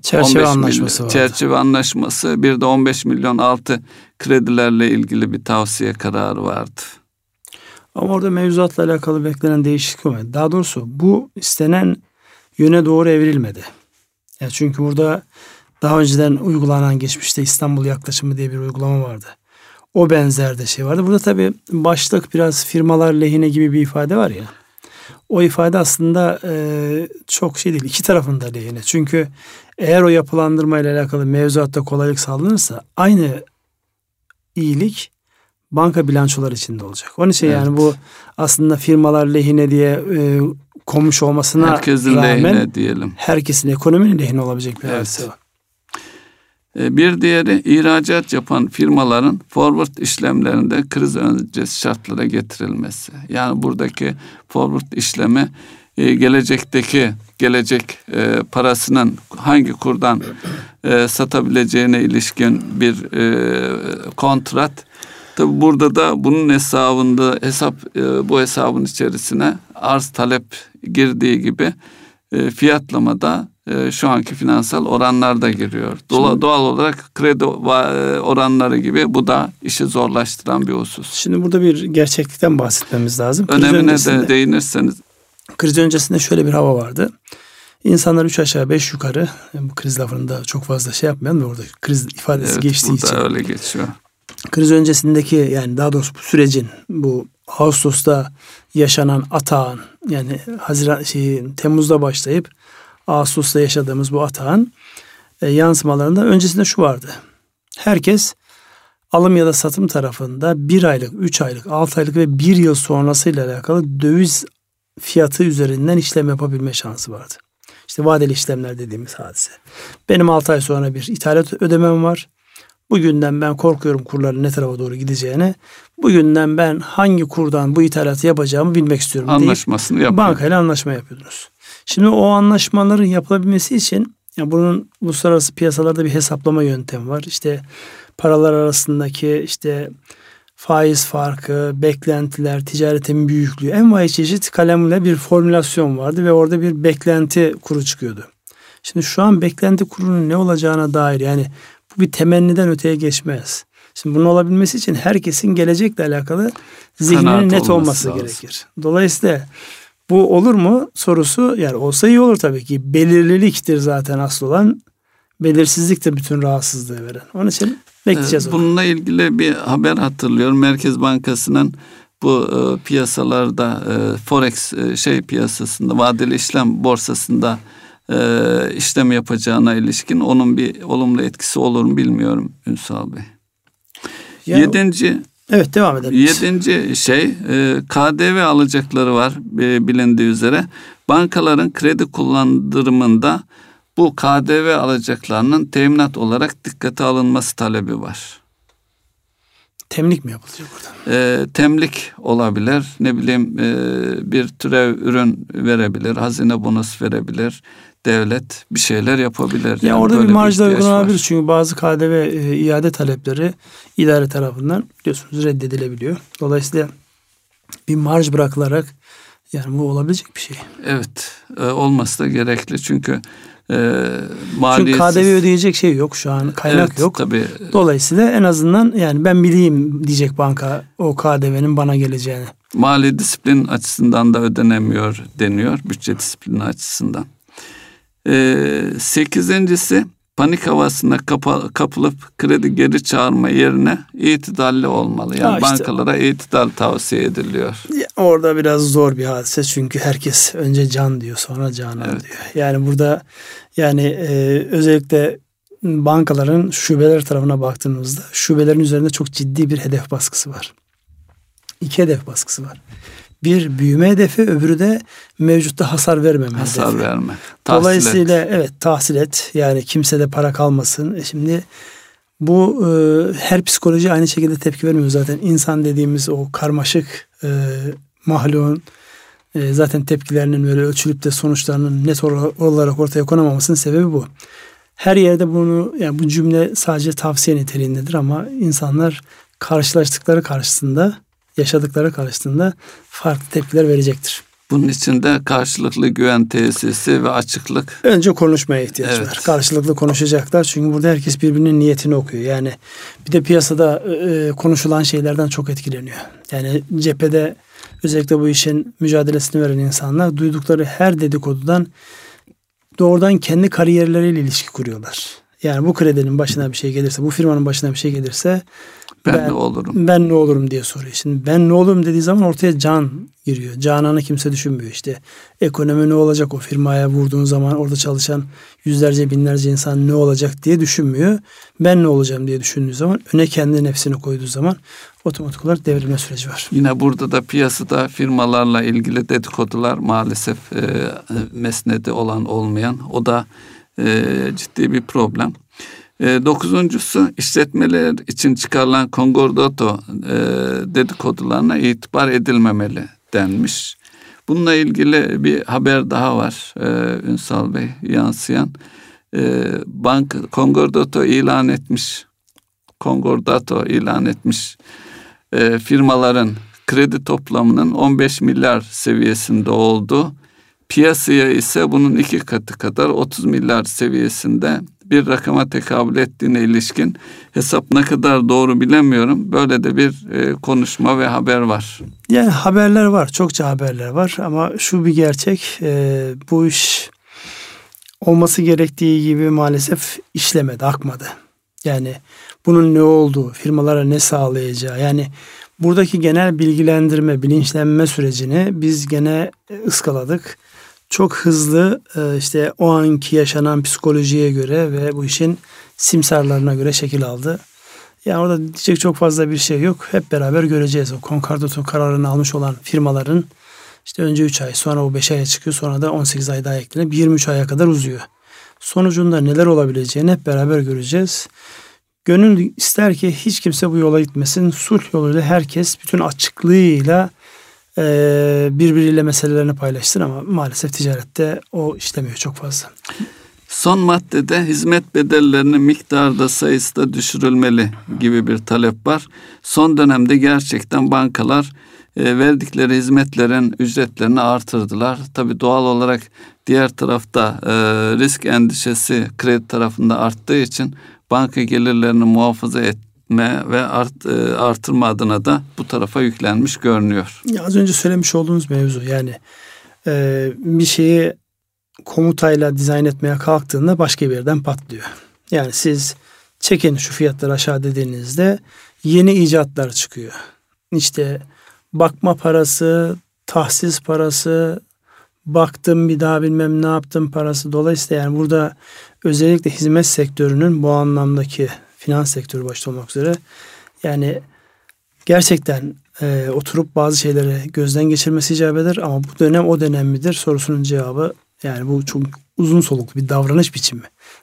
çerçeve anlaşması milyon, çerçeve anlaşması bir de 15 milyon altı kredilerle ilgili bir tavsiye kararı vardı. Ama orada mevzuatla alakalı beklenen değişiklik olmadı. Daha doğrusu bu istenen yöne doğru evrilmedi. Yani çünkü burada daha önceden uygulanan geçmişte İstanbul yaklaşımı diye bir uygulama vardı. O benzer de şey vardı. Burada tabii başlık biraz firmalar lehine gibi bir ifade var ya. O ifade aslında e, çok şey değil. İki tarafın da lehine. Çünkü eğer o yapılandırma ile alakalı mevzuatta kolaylık sağlanırsa aynı iyilik banka bilançolar içinde olacak. Onun için evet. yani bu aslında firmalar lehine diye e, konmuş olmasına Herkesin rağmen lehine diyelim. herkesin ekonominin lehine olabilecek bir evet. hadise var. E, bir diğeri ihracat yapan firmaların forward işlemlerinde kriz öncesi şartlara getirilmesi. Yani buradaki forward işlemi e, gelecekteki gelecek e, parasının hangi kurdan satabileceğine ilişkin bir kontrat. Tabi burada da bunun hesabında hesap e, bu hesabın içerisine arz talep girdiği gibi e, fiyatlamada e, şu anki finansal oranlar da giriyor. Doğal, Şimdi, doğal olarak kredi e, oranları gibi bu da işi zorlaştıran bir husus. Şimdi burada bir gerçeklikten bahsetmemiz lazım. Önemine de değinirseniz. Kriz öncesinde şöyle bir hava vardı. İnsanlar üç aşağı beş yukarı bu kriz lafını da çok fazla şey yapmayalım da orada kriz ifadesi evet, geçtiği için. öyle geçiyor. Kriz öncesindeki yani daha doğrusu bu sürecin bu Ağustos'ta yaşanan atağın yani Haziran şey, Temmuz'da başlayıp Ağustos'ta yaşadığımız bu atağın e, yansımalarında öncesinde şu vardı. Herkes alım ya da satım tarafında bir aylık, üç aylık, altı aylık ve bir yıl sonrasıyla alakalı döviz fiyatı üzerinden işlem yapabilme şansı vardı. İşte vadeli işlemler dediğimiz hadise. Benim 6 ay sonra bir ithalat ödemem var. Bugünden ben korkuyorum kurların ne tarafa doğru gideceğine. Bugünden ben hangi kurdan bu ithalatı yapacağımı bilmek istiyorum Anlaşmasını deyip bankayla anlaşma yapıyordunuz. Şimdi o anlaşmaların yapılabilmesi için ya bunun uluslararası piyasalarda bir hesaplama yöntemi var. İşte paralar arasındaki işte faiz farkı, beklentiler, ticaretin büyüklüğü, envai çeşit kalemle bir formülasyon vardı ve orada bir beklenti kuru çıkıyordu. Şimdi şu an beklenti kurunun ne olacağına dair yani bu bir temenniden öteye geçmez. Şimdi bunun olabilmesi için herkesin gelecekle alakalı zihninin net olması, olması gerekir. Dolayısıyla bu olur mu sorusu yani olsa iyi olur tabii ki. Belirliliktir zaten asıl olan. Belirsizlik de bütün rahatsızlığı veren. Onun için bekleyeceğiz. Bununla onu. ilgili bir haber hatırlıyorum. Merkez Bankası'nın bu e, piyasalarda e, forex e, şey piyasasında vadeli işlem borsasında e, işlem yapacağına ilişkin onun bir olumlu etkisi olur mu bilmiyorum Ünsal Bey. Yani, Yedinci Evet devam edelim. Yedinci şey e, KDV alacakları var e, bilindiği üzere. Bankaların kredi kullandırımında bu KDV alacaklarının teminat olarak dikkate alınması talebi var. Temlik mi yapılacak burada? E, temlik olabilir. Ne bileyim e, bir türev ürün verebilir. Hazine bonus verebilir devlet bir şeyler yapabilir. Ya yani orada bir marjda uygulanabilir çünkü bazı KDV e, iade talepleri idare tarafından biliyorsunuz reddedilebiliyor. Dolayısıyla bir marj bırakılarak yani bu olabilecek bir şey. Evet e, olması da gerekli çünkü e, maliyetsiz... Çünkü KDV ödeyecek şey yok şu an kaynak evet, yok. Tabii. Dolayısıyla en azından yani ben bileyim diyecek banka o KDV'nin bana geleceğini. Mali disiplin açısından da ödenemiyor deniyor bütçe disiplini açısından. Ee, sekizincisi panik havasına kapa, kapılıp kredi geri çağırma yerine itidalli olmalı. Yani işte, bankalara itidal tavsiye ediliyor. Orada biraz zor bir hadise çünkü herkes önce can diyor sonra canan evet. diyor. Yani burada yani e, özellikle bankaların şubeler tarafına baktığımızda şubelerin üzerinde çok ciddi bir hedef baskısı var. İki hedef baskısı var. Bir büyüme hedefi, öbürü de mevcutta hasar vermeme hasar hedefi. verme. Tahsil Dolayısıyla et. evet tahsil et. Yani kimse de para kalmasın. E şimdi bu e, her psikoloji aynı şekilde tepki vermiyor zaten. İnsan dediğimiz o karmaşık e, mahluğun e, zaten tepkilerinin böyle ölçülüp de sonuçlarının net olarak ortaya konamamasının sebebi bu. Her yerde bunu yani bu cümle sadece tavsiye niteliğindedir ama insanlar karşılaştıkları karşısında yaşadıkları karşısında farklı tepkiler verecektir. Bunun için de karşılıklı güven tesisi ve açıklık. Önce konuşmaya ihtiyaç evet. var. Karşılıklı konuşacaklar. Çünkü burada herkes birbirinin niyetini okuyor. Yani bir de piyasada e, konuşulan şeylerden çok etkileniyor. Yani cephede özellikle bu işin mücadelesini veren insanlar duydukları her dedikodudan doğrudan kendi kariyerleriyle ilişki kuruyorlar. Yani bu kredinin başına bir şey gelirse, bu firmanın başına bir şey gelirse ben, ben ne olurum? Ben ne olurum diye soruyor. Şimdi ben ne olurum dediği zaman ortaya can giriyor. Cananı kimse düşünmüyor işte. Ekonomi ne olacak o firmaya vurduğun zaman orada çalışan yüzlerce binlerce insan ne olacak diye düşünmüyor. Ben ne olacağım diye düşündüğü zaman öne kendi nefsini koyduğu zaman otomatik olarak devrilme süreci var. Yine burada da piyasada firmalarla ilgili dedikodular maalesef e, mesnedi olan olmayan o da e, ciddi bir problem. E, dokuzuncusu işletmeler için çıkarılan konkordato e, dedikodularına itibar edilmemeli denmiş. Bununla ilgili bir haber daha var e, Ünsal Bey yansıyan. E, bank Concordato ilan etmiş. Concordato ilan etmiş e, firmaların kredi toplamının 15 milyar seviyesinde oldu. Piyasaya ise bunun iki katı kadar 30 milyar seviyesinde bir rakama tekabül ettiğine ilişkin hesap ne kadar doğru bilemiyorum. Böyle de bir e, konuşma ve haber var. Yani haberler var, çokça haberler var ama şu bir gerçek, e, bu iş olması gerektiği gibi maalesef işlemedi, akmadı. Yani bunun ne olduğu, firmalara ne sağlayacağı, yani buradaki genel bilgilendirme, bilinçlenme sürecini biz gene ıskaladık çok hızlı e, işte o anki yaşanan psikolojiye göre ve bu işin simsarlarına göre şekil aldı. Yani orada diyecek çok fazla bir şey yok. Hep beraber göreceğiz. O Concordato kararını almış olan firmaların işte önce 3 ay sonra o 5 aya çıkıyor sonra da 18 ay daha eklenip 23 aya kadar uzuyor. Sonucunda neler olabileceğini hep beraber göreceğiz. Gönül ister ki hiç kimse bu yola gitmesin. Sulh yoluyla herkes bütün açıklığıyla e, birbiriyle meselelerini paylaşsın ama maalesef ticarette o işlemiyor çok fazla. Son maddede hizmet bedellerinin miktarı da sayısı da düşürülmeli gibi bir talep var. Son dönemde gerçekten bankalar e, verdikleri hizmetlerin ücretlerini artırdılar. Tabi doğal olarak diğer tarafta e, risk endişesi kredi tarafında arttığı için banka gelirlerini muhafaza et, etme ve art, e, artırma adına da bu tarafa yüklenmiş görünüyor. Ya az önce söylemiş olduğunuz mevzu yani e, bir şeyi komutayla dizayn etmeye kalktığında başka bir yerden patlıyor. Yani siz çekin şu fiyatları aşağı dediğinizde yeni icatlar çıkıyor. İşte bakma parası, tahsis parası, baktım bir daha bilmem ne yaptım parası. Dolayısıyla yani burada özellikle hizmet sektörünün bu anlamdaki finans sektörü başta olmak üzere yani gerçekten e, oturup bazı şeyleri gözden geçirmesi icap eder ama bu dönem o dönem midir sorusunun cevabı yani bu çok uzun soluklu bir davranış biçimi.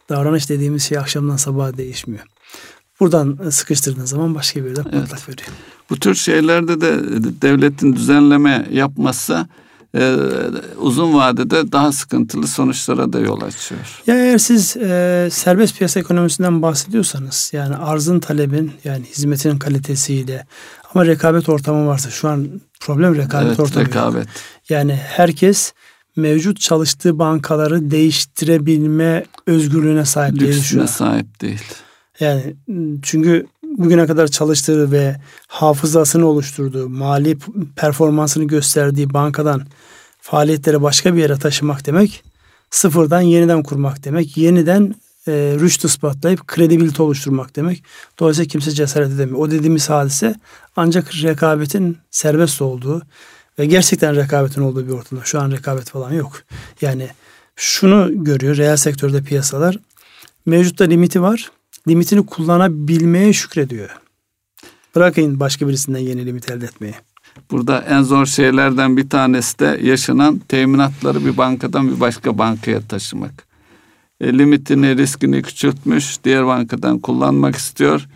Davranış dediğimiz şey akşamdan sabaha değişmiyor. Buradan sıkıştırdığın zaman başka bir yerden evet. patlak veriyor. Bu tür şeylerde de devletin düzenleme yapmazsa e, uzun vadede daha sıkıntılı sonuçlara da yol açıyor. Ya eğer siz e, serbest piyasa ekonomisinden bahsediyorsanız yani arzın talebin yani hizmetin kalitesiyle ama rekabet ortamı varsa şu an problem rekabet evet, ortamı. Rekabet. Yok. Yani herkes mevcut çalıştığı bankaları değiştirebilme özgürlüğüne sahip Lüksüne değil şu an. sahip değil. Yani çünkü bugüne kadar çalıştığı ve hafızasını oluşturduğu, mali performansını gösterdiği bankadan faaliyetleri başka bir yere taşımak demek, sıfırdan yeniden kurmak demek, yeniden e, rüşt ispatlayıp kredibilite oluşturmak demek. Dolayısıyla kimse cesaret edemiyor. O dediğimiz hadise ancak rekabetin serbest olduğu ve gerçekten rekabetin olduğu bir ortamda. Şu an rekabet falan yok. Yani şunu görüyor reel sektörde piyasalar. Mevcutta limiti var limitini kullanabilmeye şükrediyor. Bırakın başka birisinden yeni limit elde etmeyi. Burada en zor şeylerden bir tanesi de yaşanan teminatları bir bankadan bir başka bankaya taşımak. E, limitini, riskini küçültmüş, diğer bankadan kullanmak istiyor.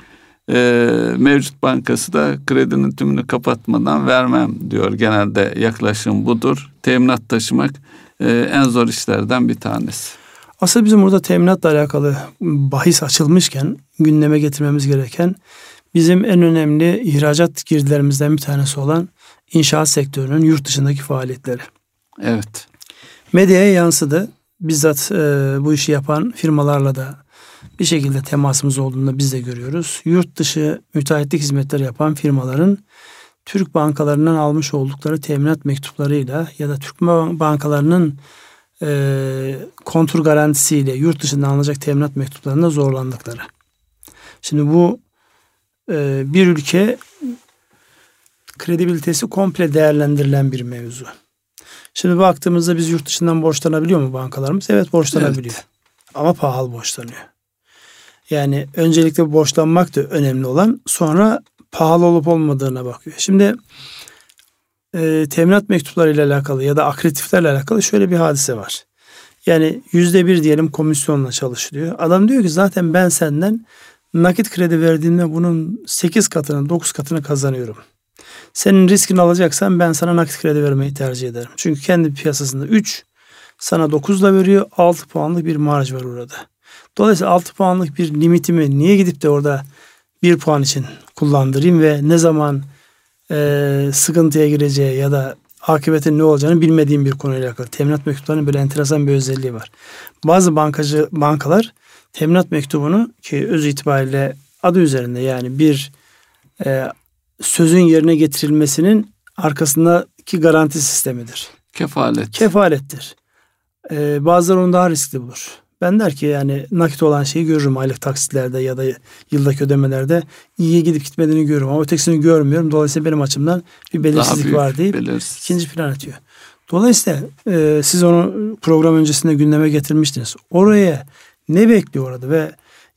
E, mevcut bankası da kredinin tümünü kapatmadan vermem diyor. Genelde yaklaşım budur. Teminat taşımak e, en zor işlerden bir tanesi. Aslında bizim burada teminatla alakalı bahis açılmışken gündeme getirmemiz gereken bizim en önemli ihracat girdilerimizden bir tanesi olan inşaat sektörünün yurt dışındaki faaliyetleri. Evet. Medyaya yansıdı. Bizzat e, bu işi yapan firmalarla da bir şekilde temasımız olduğunda biz de görüyoruz. Yurt dışı müteahhitlik hizmetleri yapan firmaların Türk bankalarından almış oldukları teminat mektuplarıyla ya da Türk bankalarının e, kontur garantisiyle yurt dışından alınacak teminat mektuplarında zorlandıkları. Şimdi bu e, bir ülke kredibilitesi komple değerlendirilen bir mevzu. Şimdi baktığımızda biz yurt dışından borçlanabiliyor mu bankalarımız? Evet borçlanabiliyor. Evet. Ama pahalı borçlanıyor. Yani öncelikle borçlanmak da önemli olan sonra pahalı olup olmadığına bakıyor. Şimdi e, teminat mektupları ile alakalı ya da akreditiflerle alakalı şöyle bir hadise var. Yani yüzde bir diyelim komisyonla çalışılıyor. Adam diyor ki zaten ben senden nakit kredi verdiğimde bunun sekiz katını dokuz katını kazanıyorum. Senin riskini alacaksan ben sana nakit kredi vermeyi tercih ederim. Çünkü kendi piyasasında 3, sana 9 da veriyor. 6 puanlık bir marj var orada. Dolayısıyla 6 puanlık bir limitimi niye gidip de orada 1 puan için kullandırayım ve ne zaman e, sıkıntıya gireceği ya da akıbetin ne olacağını bilmediğim bir konuyla alakalı. Teminat mektuplarının böyle enteresan bir özelliği var. Bazı bankacı bankalar teminat mektubunu ki öz itibariyle adı üzerinde yani bir e, sözün yerine getirilmesinin arkasındaki garanti sistemidir. Kefalet. Kefalettir. E, bazıları onu daha riskli bulur. Ben der ki yani nakit olan şeyi görürüm aylık taksitlerde ya da yıldaki ödemelerde iyiye gidip gitmediğini görürüm ama ötekisini görmüyorum. Dolayısıyla benim açımdan bir belirsizlik var deyip belirsiz. ikinci plan atıyor. Dolayısıyla e, siz onu program öncesinde gündeme getirmiştiniz. Oraya ne bekliyor orada ve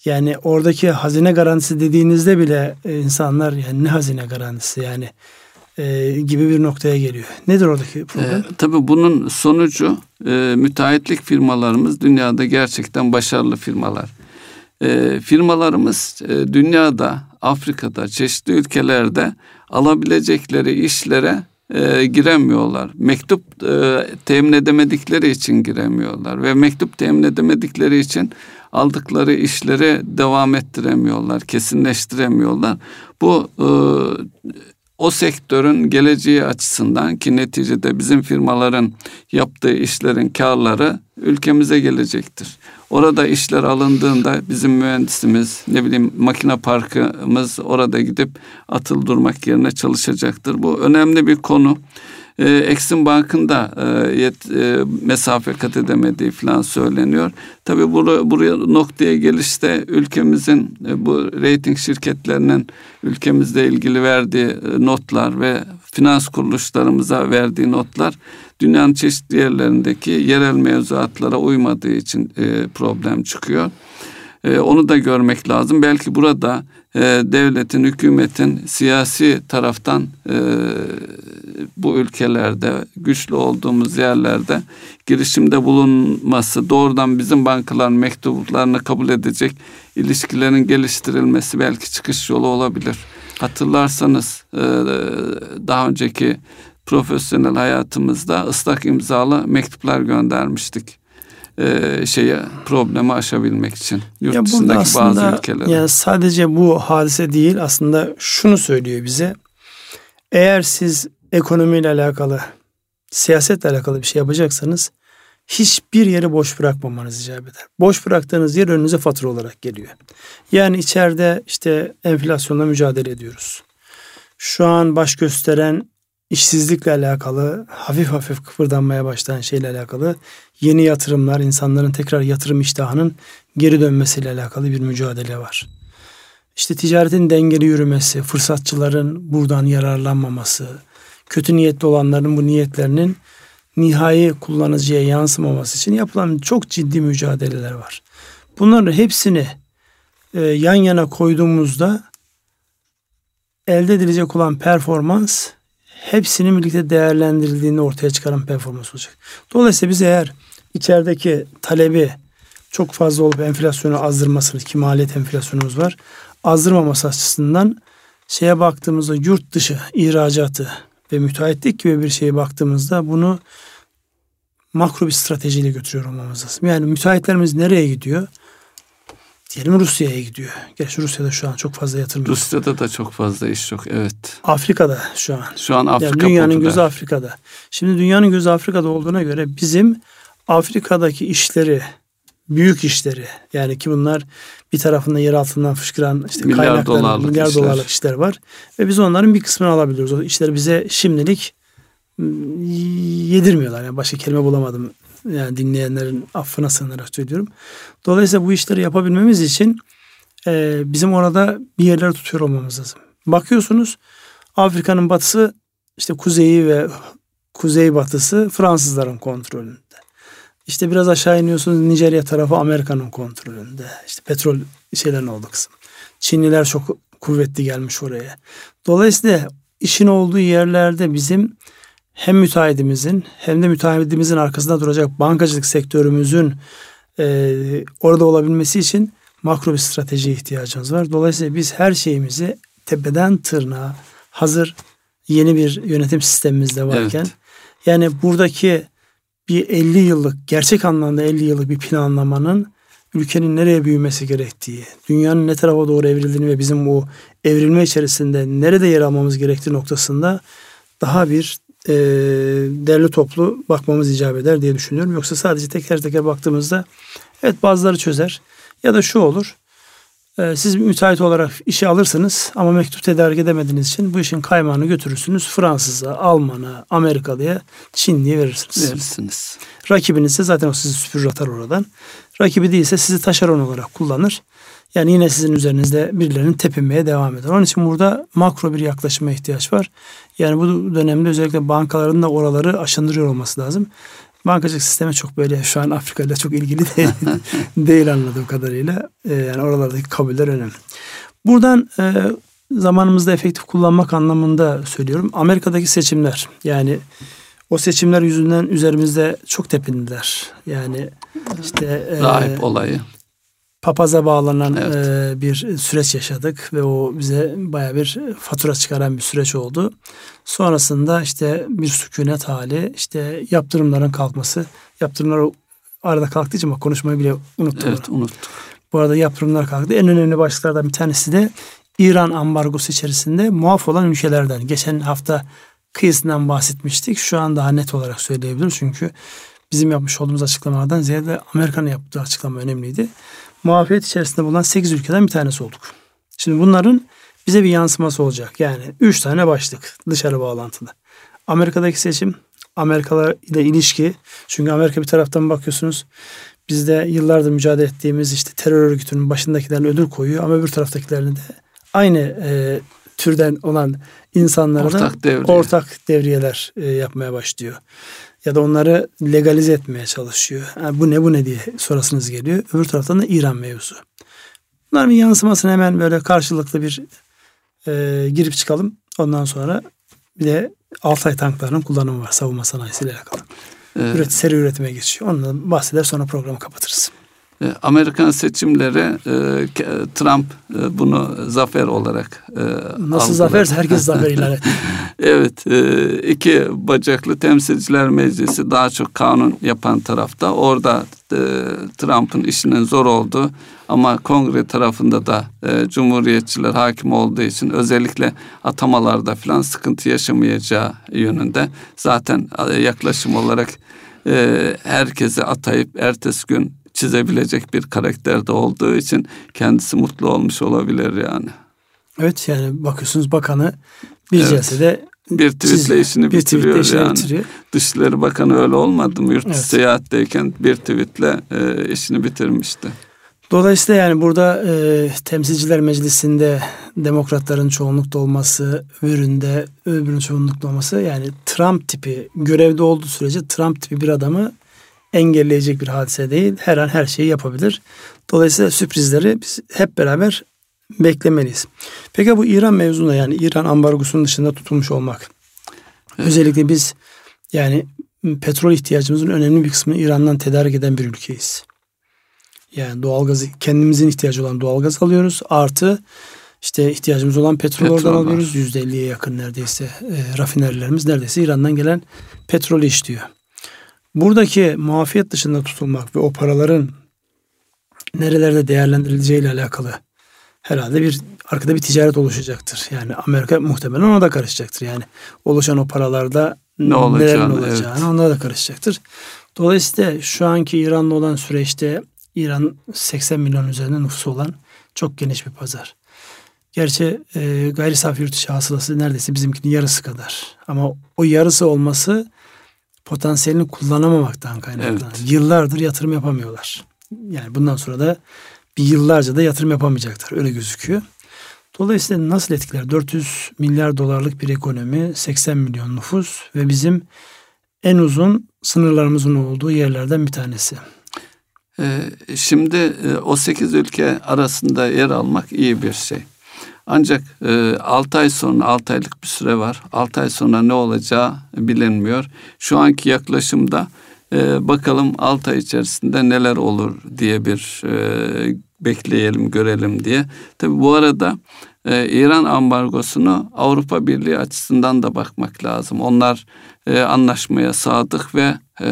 yani oradaki hazine garantisi dediğinizde bile e, insanlar yani ne hazine garantisi yani e, gibi bir noktaya geliyor. Nedir oradaki problem? E, tabii bunun sonucu e, müteahhitlik firmalarımız dünyada gerçekten başarılı firmalar. E, firmalarımız e, dünyada, Afrika'da, çeşitli ülkelerde alabilecekleri işlere e, giremiyorlar. Mektup e, temin edemedikleri için giremiyorlar ve mektup temin edemedikleri için aldıkları işleri devam ettiremiyorlar, kesinleştiremiyorlar. Bu e, o sektörün geleceği açısından ki neticede bizim firmaların yaptığı işlerin karları ülkemize gelecektir. Orada işler alındığında bizim mühendisimiz, ne bileyim makine parkımız orada gidip atıl durmak yerine çalışacaktır. Bu önemli bir konu e, Exim Bank'ın da e, yet, e, mesafe kat edemediği falan söyleniyor. Tabii buraya, buraya noktaya gelişte ülkemizin e, bu rating şirketlerinin ülkemizle ilgili verdiği e, notlar ve finans kuruluşlarımıza verdiği notlar dünyanın çeşitli yerlerindeki yerel mevzuatlara uymadığı için e, problem çıkıyor. E, onu da görmek lazım. Belki burada e, devletin, hükümetin siyasi taraftan e, bu ülkelerde güçlü olduğumuz yerlerde girişimde bulunması, doğrudan bizim bankaların mektuplarını kabul edecek ilişkilerin geliştirilmesi belki çıkış yolu olabilir. Hatırlarsanız e, daha önceki profesyonel hayatımızda ıslak imzalı mektuplar göndermiştik e, şeye problemi aşabilmek için yurt ya dışındaki aslında, bazı ülkelere. Yani sadece bu hadise değil aslında şunu söylüyor bize. Eğer siz ekonomiyle alakalı, siyasetle alakalı bir şey yapacaksanız hiçbir yeri boş bırakmamanız icap eder. Boş bıraktığınız yer önünüze fatura olarak geliyor. Yani içeride işte enflasyonla mücadele ediyoruz. Şu an baş gösteren işsizlikle alakalı hafif hafif kıpırdanmaya başlayan şeyle alakalı yeni yatırımlar, insanların tekrar yatırım iştahının geri dönmesiyle alakalı bir mücadele var. İşte ticaretin dengeli yürümesi, fırsatçıların buradan yararlanmaması, kötü niyetli olanların bu niyetlerinin nihai kullanıcıya yansımaması için yapılan çok ciddi mücadeleler var. Bunların hepsini e, yan yana koyduğumuzda elde edilecek olan performans hepsinin birlikte değerlendirildiğini ortaya çıkaran performans olacak. Dolayısıyla biz eğer içerideki talebi çok fazla olup enflasyonu azdırmasını ki maliyet enflasyonumuz var. Azdırmaması açısından şeye baktığımızda yurt dışı ihracatı ve müteahhitlik gibi bir şeye baktığımızda bunu makro bir stratejiyle götürüyor olmamız lazım. Yani müteahhitlerimiz nereye gidiyor? Diyelim Rusya'ya gidiyor. Gerçi Rusya'da şu an çok fazla yatırım Rusya'da da çok fazla iş yok evet. Afrika'da şu an. Şu an Afrika yani Dünyanın popüler. gözü Afrika'da. Şimdi dünyanın gözü Afrika'da olduğuna göre bizim Afrika'daki işleri, büyük işleri yani ki bunlar bir tarafında yer altından fışkıran işte milyar kaynaklar, dolarlık milyar işler. dolarlık işler var. Ve biz onların bir kısmını alabiliyoruz. O işleri bize şimdilik ıı, yedirmiyorlar. Yani başka kelime bulamadım. Yani dinleyenlerin affına sığınarak söylüyorum. Dolayısıyla bu işleri yapabilmemiz için e, bizim orada bir yerler tutuyor olmamız lazım. Bakıyorsunuz Afrika'nın batısı işte kuzeyi ve kuzey batısı Fransızların kontrolünde. İşte biraz aşağı iniyorsunuz Nijerya tarafı Amerika'nın kontrolünde. İşte petrol şeylerin olduğu kısım. Çinliler çok kuvvetli gelmiş oraya. Dolayısıyla işin olduğu yerlerde bizim hem müteahhitimizin hem de müteahhitimizin arkasında duracak bankacılık sektörümüzün e, orada olabilmesi için makro bir stratejiye ihtiyacımız var. Dolayısıyla biz her şeyimizi tepeden tırnağa hazır yeni bir yönetim sistemimiz de varken Evet. yani buradaki bir 50 yıllık gerçek anlamda 50 yıllık bir planlamanın ülkenin nereye büyümesi gerektiği, dünyanın ne tarafa doğru evrildiğini ve bizim bu evrilme içerisinde nerede yer almamız gerektiği noktasında daha bir e, derli toplu bakmamız icap eder diye düşünüyorum. Yoksa sadece teker teker baktığımızda evet bazıları çözer ya da şu olur. E, siz müteahhit olarak işe alırsınız ama mektup tedarik edemediğiniz için bu işin kaymağını götürürsünüz Fransız'a, Alman'a, Amerikalı'ya, Çinli'ye verirsiniz. Verirsiniz. Rakibiniz ise zaten o sizi süpürür atar oradan. Rakibi değilse sizi taşeron olarak kullanır. Yani yine sizin üzerinizde birilerinin tepinmeye devam eder. Onun için burada makro bir yaklaşıma ihtiyaç var. Yani bu dönemde özellikle bankaların da oraları aşındırıyor olması lazım. Bankacılık sistemi çok böyle şu an Afrika ile çok ilgili değil, <laughs> değil anladığım kadarıyla. Ee, yani oralardaki kabuller önemli. Buradan e, zamanımızda efektif kullanmak anlamında söylüyorum. Amerika'daki seçimler yani o seçimler yüzünden üzerimizde çok tepindiler. Yani işte e, Rahip olayı. Papaza bağlanan Evet. e, bir süreç yaşadık ve o bize baya bir fatura çıkaran bir süreç oldu. Sonrasında işte bir sükunet hali, işte yaptırımların kalkması. Yaptırımlar arada kalktığı için bak konuşmayı bile unuttum. Evet unuttuk. Bu arada yaptırımlar kalktı. En önemli başlıklardan bir tanesi de İran ambargosu içerisinde muaf olan ülkelerden. Geçen hafta kıyısından bahsetmiştik. Şu an daha net olarak söyleyebiliriz. Çünkü bizim yapmış olduğumuz açıklamalardan ziyade Amerika'nın yaptığı açıklama önemliydi. Muafiyet içerisinde bulunan 8 ülkeden bir tanesi olduk. Şimdi bunların bize bir yansıması olacak. Yani 3 tane başlık dışarı bağlantılı. Amerika'daki seçim, Amerikalı ile ilişki. Çünkü Amerika bir taraftan bakıyorsunuz bizde yıllardır mücadele ettiğimiz işte terör örgütünün başındakilerin ödül koyuyor ama öbür taraftakilerini de aynı e, türden olan insanlara Ortak devriye. ortak devriyeler e, yapmaya başlıyor. Ya da onları legalize etmeye çalışıyor. Ha, bu ne bu ne diye sorasınız geliyor. Öbür taraftan da İran mevzu. Bunların bir yansımasını hemen böyle karşılıklı bir e, girip çıkalım. Ondan sonra bir de Altay tanklarının kullanımı var savunma sanayisiyle alakalı. Ee, Üret, seri üretime geçiyor. Ondan bahseder sonra programı kapatırız. E, Amerikan seçimleri e, Trump e, bunu zafer olarak e, Nasıl algıladı. zaferse herkes zafer <laughs> ilan etti. Evet, e, iki bacaklı temsilciler meclisi daha çok kanun yapan tarafta. Orada e, Trump'ın işinin zor olduğu ama kongre tarafında da e, cumhuriyetçiler hakim olduğu için özellikle atamalarda falan sıkıntı yaşamayacağı yönünde zaten e, yaklaşım olarak e, herkese atayıp ertesi gün çizebilecek bir karakterde olduğu için kendisi mutlu olmuş olabilir yani. Evet yani bakıyorsunuz bakanı bir Evet. celsede Bir tweetle işini bir bitiriyor tweetle yani. bitiriyor. Dışişleri Bakanı öyle olmadı mı? Yurt Evet. seyahatteyken bir tweetle e, işini bitirmişti. Dolayısıyla yani burada e, temsilciler meclisinde demokratların çoğunlukta olması, öbüründe öbürünün çoğunlukta olması yani Trump tipi görevde olduğu sürece Trump tipi bir adamı engelleyecek bir hadise değil. Her an her şeyi yapabilir. Dolayısıyla sürprizleri biz hep beraber beklemeliyiz. Peki bu İran mevzunda yani İran ambargosunun dışında tutulmuş olmak. Özellikle biz yani petrol ihtiyacımızın önemli bir kısmını İran'dan tedarik eden bir ülkeyiz. Yani doğalgazı kendimizin ihtiyacı olan doğalgaz alıyoruz. Artı işte ihtiyacımız olan petrol, Petrol oradan var. alıyoruz. %50'ye yakın neredeyse e, rafinerilerimiz neredeyse İran'dan gelen petrolü işliyor. Buradaki muafiyet dışında tutulmak ve o paraların nerelerde değerlendirileceği ile alakalı herhalde bir arkada bir ticaret oluşacaktır. Yani Amerika muhtemelen ona da karışacaktır. Yani oluşan o paralarda Ne olacağını, nelerin olacağını evet. onlara da karışacaktır. Dolayısıyla şu anki İran'la olan süreçte İran 80 milyon üzerinde nüfusu olan çok geniş bir pazar. Gerçi e, gayri safi yurt içi hasılası neredeyse bizimkinin yarısı kadar. Ama o yarısı olması potansiyelini kullanamamaktan kaynaklanıyor. Evet. Yıllardır yatırım yapamıyorlar. Yani bundan sonra da bir yıllarca da yatırım yapamayacaklar. Öyle gözüküyor. Dolayısıyla nasıl etkiler? 400 milyar dolarlık bir ekonomi, 80 milyon nüfus ve bizim en uzun sınırlarımızın olduğu yerlerden bir tanesi. E, şimdi e, o 8 ülke arasında yer almak iyi bir şey. Ancak e, 6 ay sonra 6 aylık bir süre var. 6 ay sonra ne olacağı bilinmiyor. Şu anki yaklaşımda e, bakalım 6 ay içerisinde neler olur diye bir e, bekleyelim görelim diye. Tabi bu arada e, İran ambargosunu Avrupa Birliği açısından da bakmak lazım. Onlar e, anlaşmaya sadık ve e,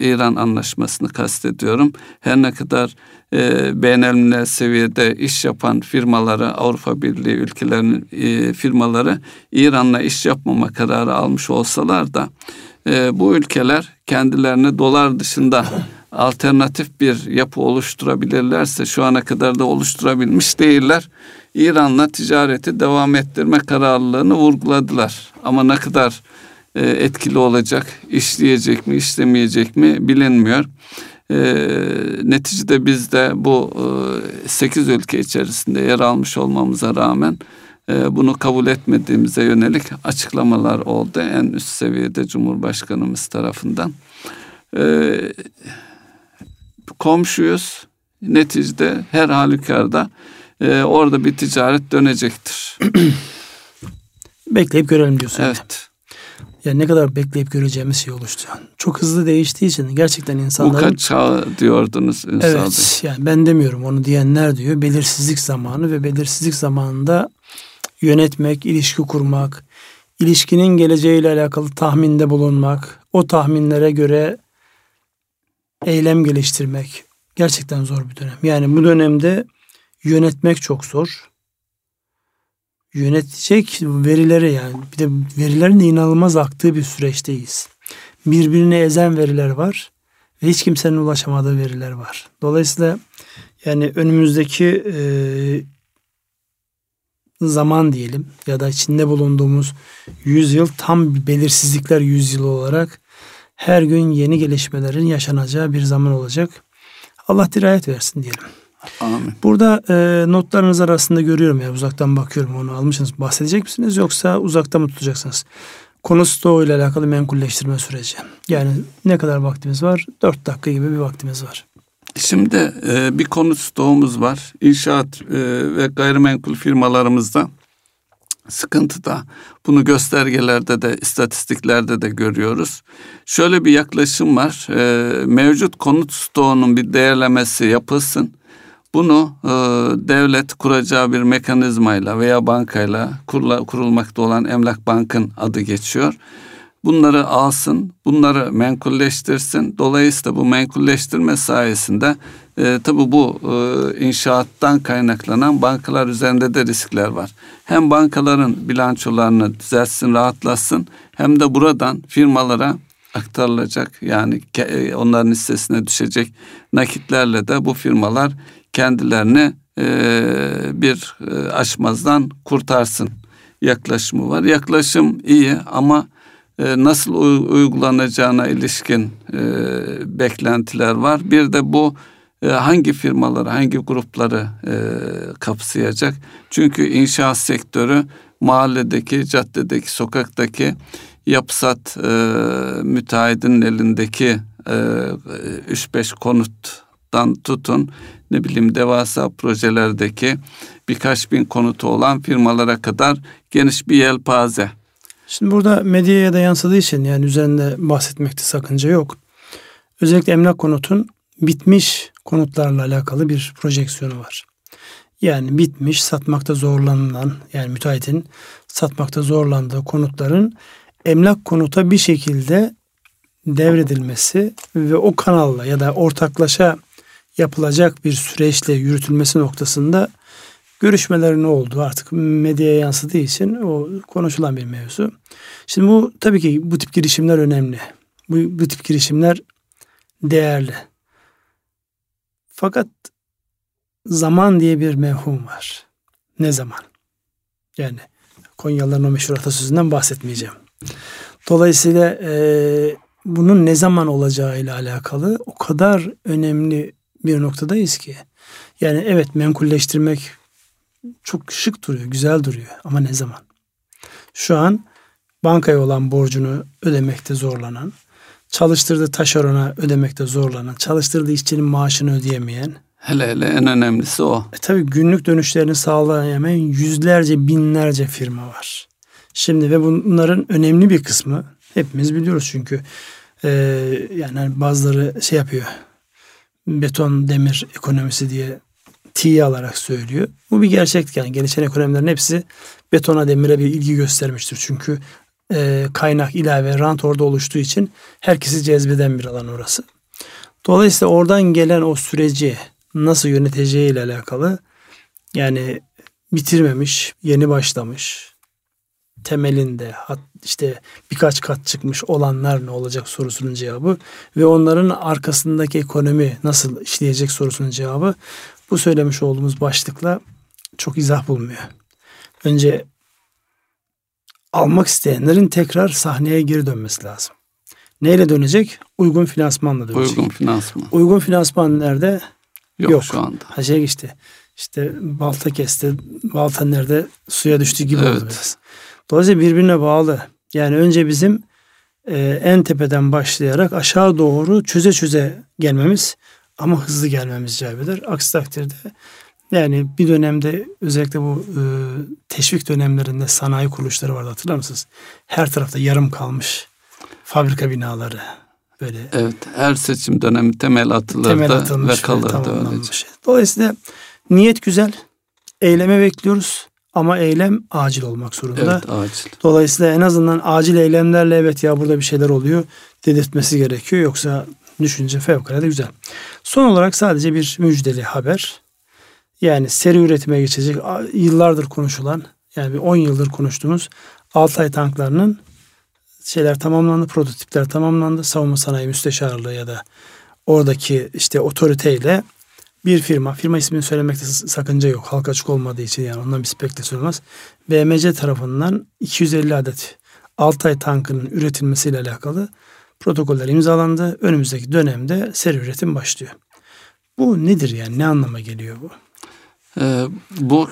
İran anlaşmasını kastediyorum. Her ne kadar e, beğenilmez seviyede iş yapan firmaları Avrupa Birliği ülkelerinin e, firmaları İran'la iş yapmama kararı almış olsalar da e, bu ülkeler kendilerine dolar dışında alternatif bir yapı oluşturabilirlerse şu ana kadar da oluşturabilmiş değiller. İran'la ticareti devam ettirme kararlılığını vurguladılar. Ama ne kadar e, etkili olacak, işleyecek mi, işlemeyecek mi bilinmiyor. E, neticede biz de bu e, 8 ülke içerisinde yer almış olmamıza rağmen e, bunu kabul etmediğimize yönelik açıklamalar oldu en üst seviyede Cumhurbaşkanımız tarafından. E, komşuyuz. Neticede her halükarda e, orada bir ticaret dönecektir. <clears throat> Bekleyip görelim diyorsun. Evet. Yani ne kadar bekleyip göreceğimiz şey oluştu. Çok hızlı değiştiği için gerçekten insanların... Bu kaç çağı diyordunuz Ünsal Evet yani ben demiyorum onu diyenler diyor. Belirsizlik zamanı ve belirsizlik zamanında yönetmek, ilişki kurmak, ilişkinin geleceğiyle alakalı tahminde bulunmak, o tahminlere göre eylem geliştirmek gerçekten zor bir dönem. Yani bu dönemde yönetmek çok zor. Yönetecek verileri yani bir de verilerin de inanılmaz aktığı bir süreçteyiz. Birbirine ezen veriler var ve hiç kimsenin ulaşamadığı veriler var. Dolayısıyla yani önümüzdeki e, zaman diyelim ya da içinde bulunduğumuz yüzyıl tam belirsizlikler yüzyılı olarak her gün yeni gelişmelerin yaşanacağı bir zaman olacak. Allah dirayet versin diyelim. Amin. Burada e, notlarınız arasında görüyorum ya uzaktan bakıyorum onu almışsınız. Bahsedecek misiniz yoksa uzakta mı tutacaksınız? Konu stoğu ile alakalı menkulleştirme süreci. Yani ne kadar vaktimiz var? Dört dakika gibi bir vaktimiz var. Şimdi e, bir konu stoğumuz var. İnşaat e, ve gayrimenkul firmalarımızda sıkıntıda. Bunu göstergelerde de istatistiklerde de görüyoruz. Şöyle bir yaklaşım var. E, mevcut konut stoğunun bir değerlemesi yapılsın. Bunu e, devlet kuracağı bir mekanizmayla veya bankayla kurula, kurulmakta olan Emlak Bank'ın adı geçiyor. Bunları alsın, bunları menkulleştirsin. Dolayısıyla bu menkulleştirme sayesinde e, tabi bu e, inşaattan kaynaklanan bankalar üzerinde de riskler var. Hem bankaların bilançolarını düzeltsin, rahatlasın hem de buradan firmalara aktarılacak yani e, onların listesine düşecek nakitlerle de bu firmalar kendilerini e, bir e, aşmazdan kurtarsın yaklaşımı var. Yaklaşım iyi ama nasıl uygulanacağına ilişkin beklentiler var. Bir de bu hangi firmaları, hangi grupları kapsayacak? Çünkü inşaat sektörü mahalledeki, caddedeki, sokaktaki yapısat e, müteahhidin elindeki e, 3-5 konuttan tutun ne bileyim devasa projelerdeki birkaç bin konutu olan firmalara kadar geniş bir yelpaze. Şimdi burada medyaya da yansıdığı için yani üzerinde bahsetmekte sakınca yok. Özellikle emlak konutun bitmiş konutlarla alakalı bir projeksiyonu var. Yani bitmiş, satmakta zorlanılan yani müteahhitin satmakta zorlandığı konutların emlak konuta bir şekilde devredilmesi ve o kanalla ya da ortaklaşa yapılacak bir süreçle yürütülmesi noktasında görüşmelerin oldu artık medyaya yansıdığı için o konuşulan bir mevzu. Şimdi bu tabii ki bu tip girişimler önemli. Bu, bu tip girişimler değerli. Fakat zaman diye bir mevhum var. Ne zaman? Yani Konyalıların o meşhur atasözünden bahsetmeyeceğim. Dolayısıyla e, bunun ne zaman olacağı ile alakalı o kadar önemli bir noktadayız ki. Yani evet menkulleştirmek çok şık duruyor, güzel duruyor ama ne zaman? Şu an bankaya olan borcunu ödemekte zorlanan, çalıştırdığı taşerona ödemekte zorlanan, çalıştırdığı işçinin maaşını ödeyemeyen. Hele hele en önemlisi o. E tabii günlük dönüşlerini sağlayamayan yüzlerce binlerce firma var. Şimdi ve bunların önemli bir kısmı hepimiz biliyoruz çünkü e, yani bazıları şey yapıyor beton demir ekonomisi diye tiye alarak söylüyor. Bu bir gerçek yani gelişen ekonomilerin hepsi betona demire bir ilgi göstermiştir. Çünkü e, kaynak ilave rant orada oluştuğu için herkesi cezbeden bir alan orası. Dolayısıyla oradan gelen o süreci nasıl yöneteceği ile alakalı yani bitirmemiş, yeni başlamış, temelinde işte birkaç kat çıkmış olanlar ne olacak sorusunun cevabı ve onların arkasındaki ekonomi nasıl işleyecek sorusunun cevabı bu söylemiş olduğumuz başlıkla çok izah bulmuyor. Önce almak isteyenlerin tekrar sahneye geri dönmesi lazım. Neyle dönecek? Uygun finansmanla dönecek. Uygun finansman. Uygun finansman nerede? Yok, Yok. şu anda. Ha şey işte işte balta kesti, balta nerede suya düştü gibi evet. oldu biraz. Dolayısıyla birbirine bağlı. Yani önce bizim e, en tepeden başlayarak aşağı doğru çöze çöze gelmemiz ama hızlı gelmemiz icap eder. Aksi takdirde yani bir dönemde özellikle bu e, teşvik dönemlerinde sanayi kuruluşları vardı hatırlar mısınız? Her tarafta yarım kalmış fabrika binaları böyle. Evet her seçim dönemi temel atılırdı temel atılmış ve kalırdı öylece. Dolayısıyla niyet güzel, eyleme bekliyoruz. Ama eylem acil olmak zorunda. Evet acil. Dolayısıyla en azından acil eylemlerle evet ya burada bir şeyler oluyor dedirtmesi gerekiyor. Yoksa düşünce fevkalade güzel. Son olarak sadece bir müjdeli haber. Yani seri üretime geçecek yıllardır konuşulan yani 10 yıldır konuştuğumuz Altay tanklarının şeyler tamamlandı, prototipler tamamlandı. Savunma sanayi müsteşarlığı ya da oradaki işte otoriteyle bir firma, firma ismini söylemekte sakınca yok. Halka açık olmadığı için yani ondan bir spekülasyon olmaz. BMC tarafından 250 adet Altay tankının üretilmesiyle alakalı protokoller imzalandı. Önümüzdeki dönemde seri üretim başlıyor. Bu nedir yani? Ne anlama geliyor bu? Ee, bu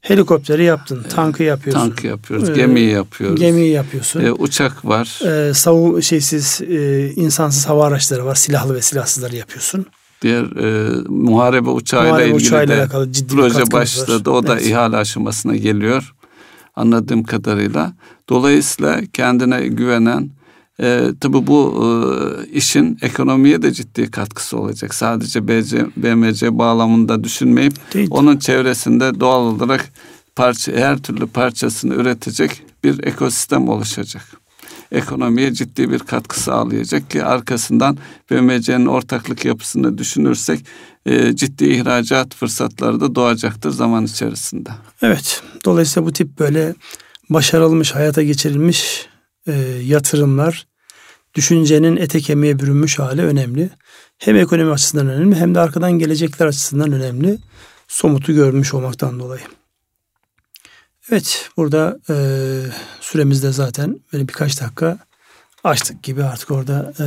Helikopteri yaptın, tankı yapıyorsun. Tankı yapıyoruz, ee, gemiyi yapıyoruz. Gemiyi yapıyorsun. Ee, uçak var. Ee, savu şeysiz, e, insansız hava araçları var, silahlı ve silahsızları yapıyorsun diğer e, muharebe uçağıyla muharebe ilgili uçağıyla de alakalı ciddi proje başladı. O da evet. ihale aşamasına geliyor anladığım kadarıyla. Dolayısıyla kendine güvenen e, tabii bu e, işin ekonomiye de ciddi katkısı olacak. Sadece BC, BMC bağlamında düşünmeyip Değil. onun çevresinde doğal olarak parça her türlü parçasını üretecek bir ekosistem oluşacak ekonomiye ciddi bir katkı sağlayacak ki arkasından BMC'nin ortaklık yapısını düşünürsek e, ciddi ihracat fırsatları da doğacaktır zaman içerisinde. Evet. Dolayısıyla bu tip böyle başarılmış, hayata geçirilmiş e, yatırımlar düşüncenin ete kemiğe bürünmüş hali önemli. Hem ekonomi açısından önemli hem de arkadan gelecekler açısından önemli. Somutu görmüş olmaktan dolayı. Evet burada e, süremizde zaten böyle birkaç dakika açtık gibi artık orada e,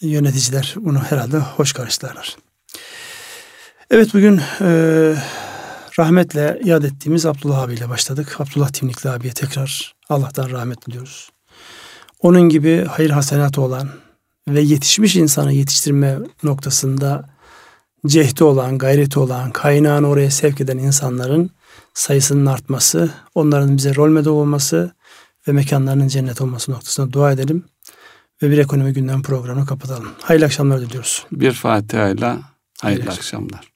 yöneticiler bunu herhalde hoş karşılarlar. Evet bugün e, rahmetle yad ettiğimiz Abdullah abiyle başladık. Abdullah Timlikli abiye tekrar Allah'tan rahmet diliyoruz. Onun gibi hayır hasenatı olan ve yetişmiş insanı yetiştirme noktasında cehdi olan, gayreti olan, kaynağını oraya sevk eden insanların sayısının artması, onların bize rol model olması ve mekanlarının cennet olması noktasında dua edelim ve bir ekonomi gündem programını kapatalım. Hayırlı akşamlar diliyoruz. Bir Fatiha ile hayırlı, hayırlı akşamlar.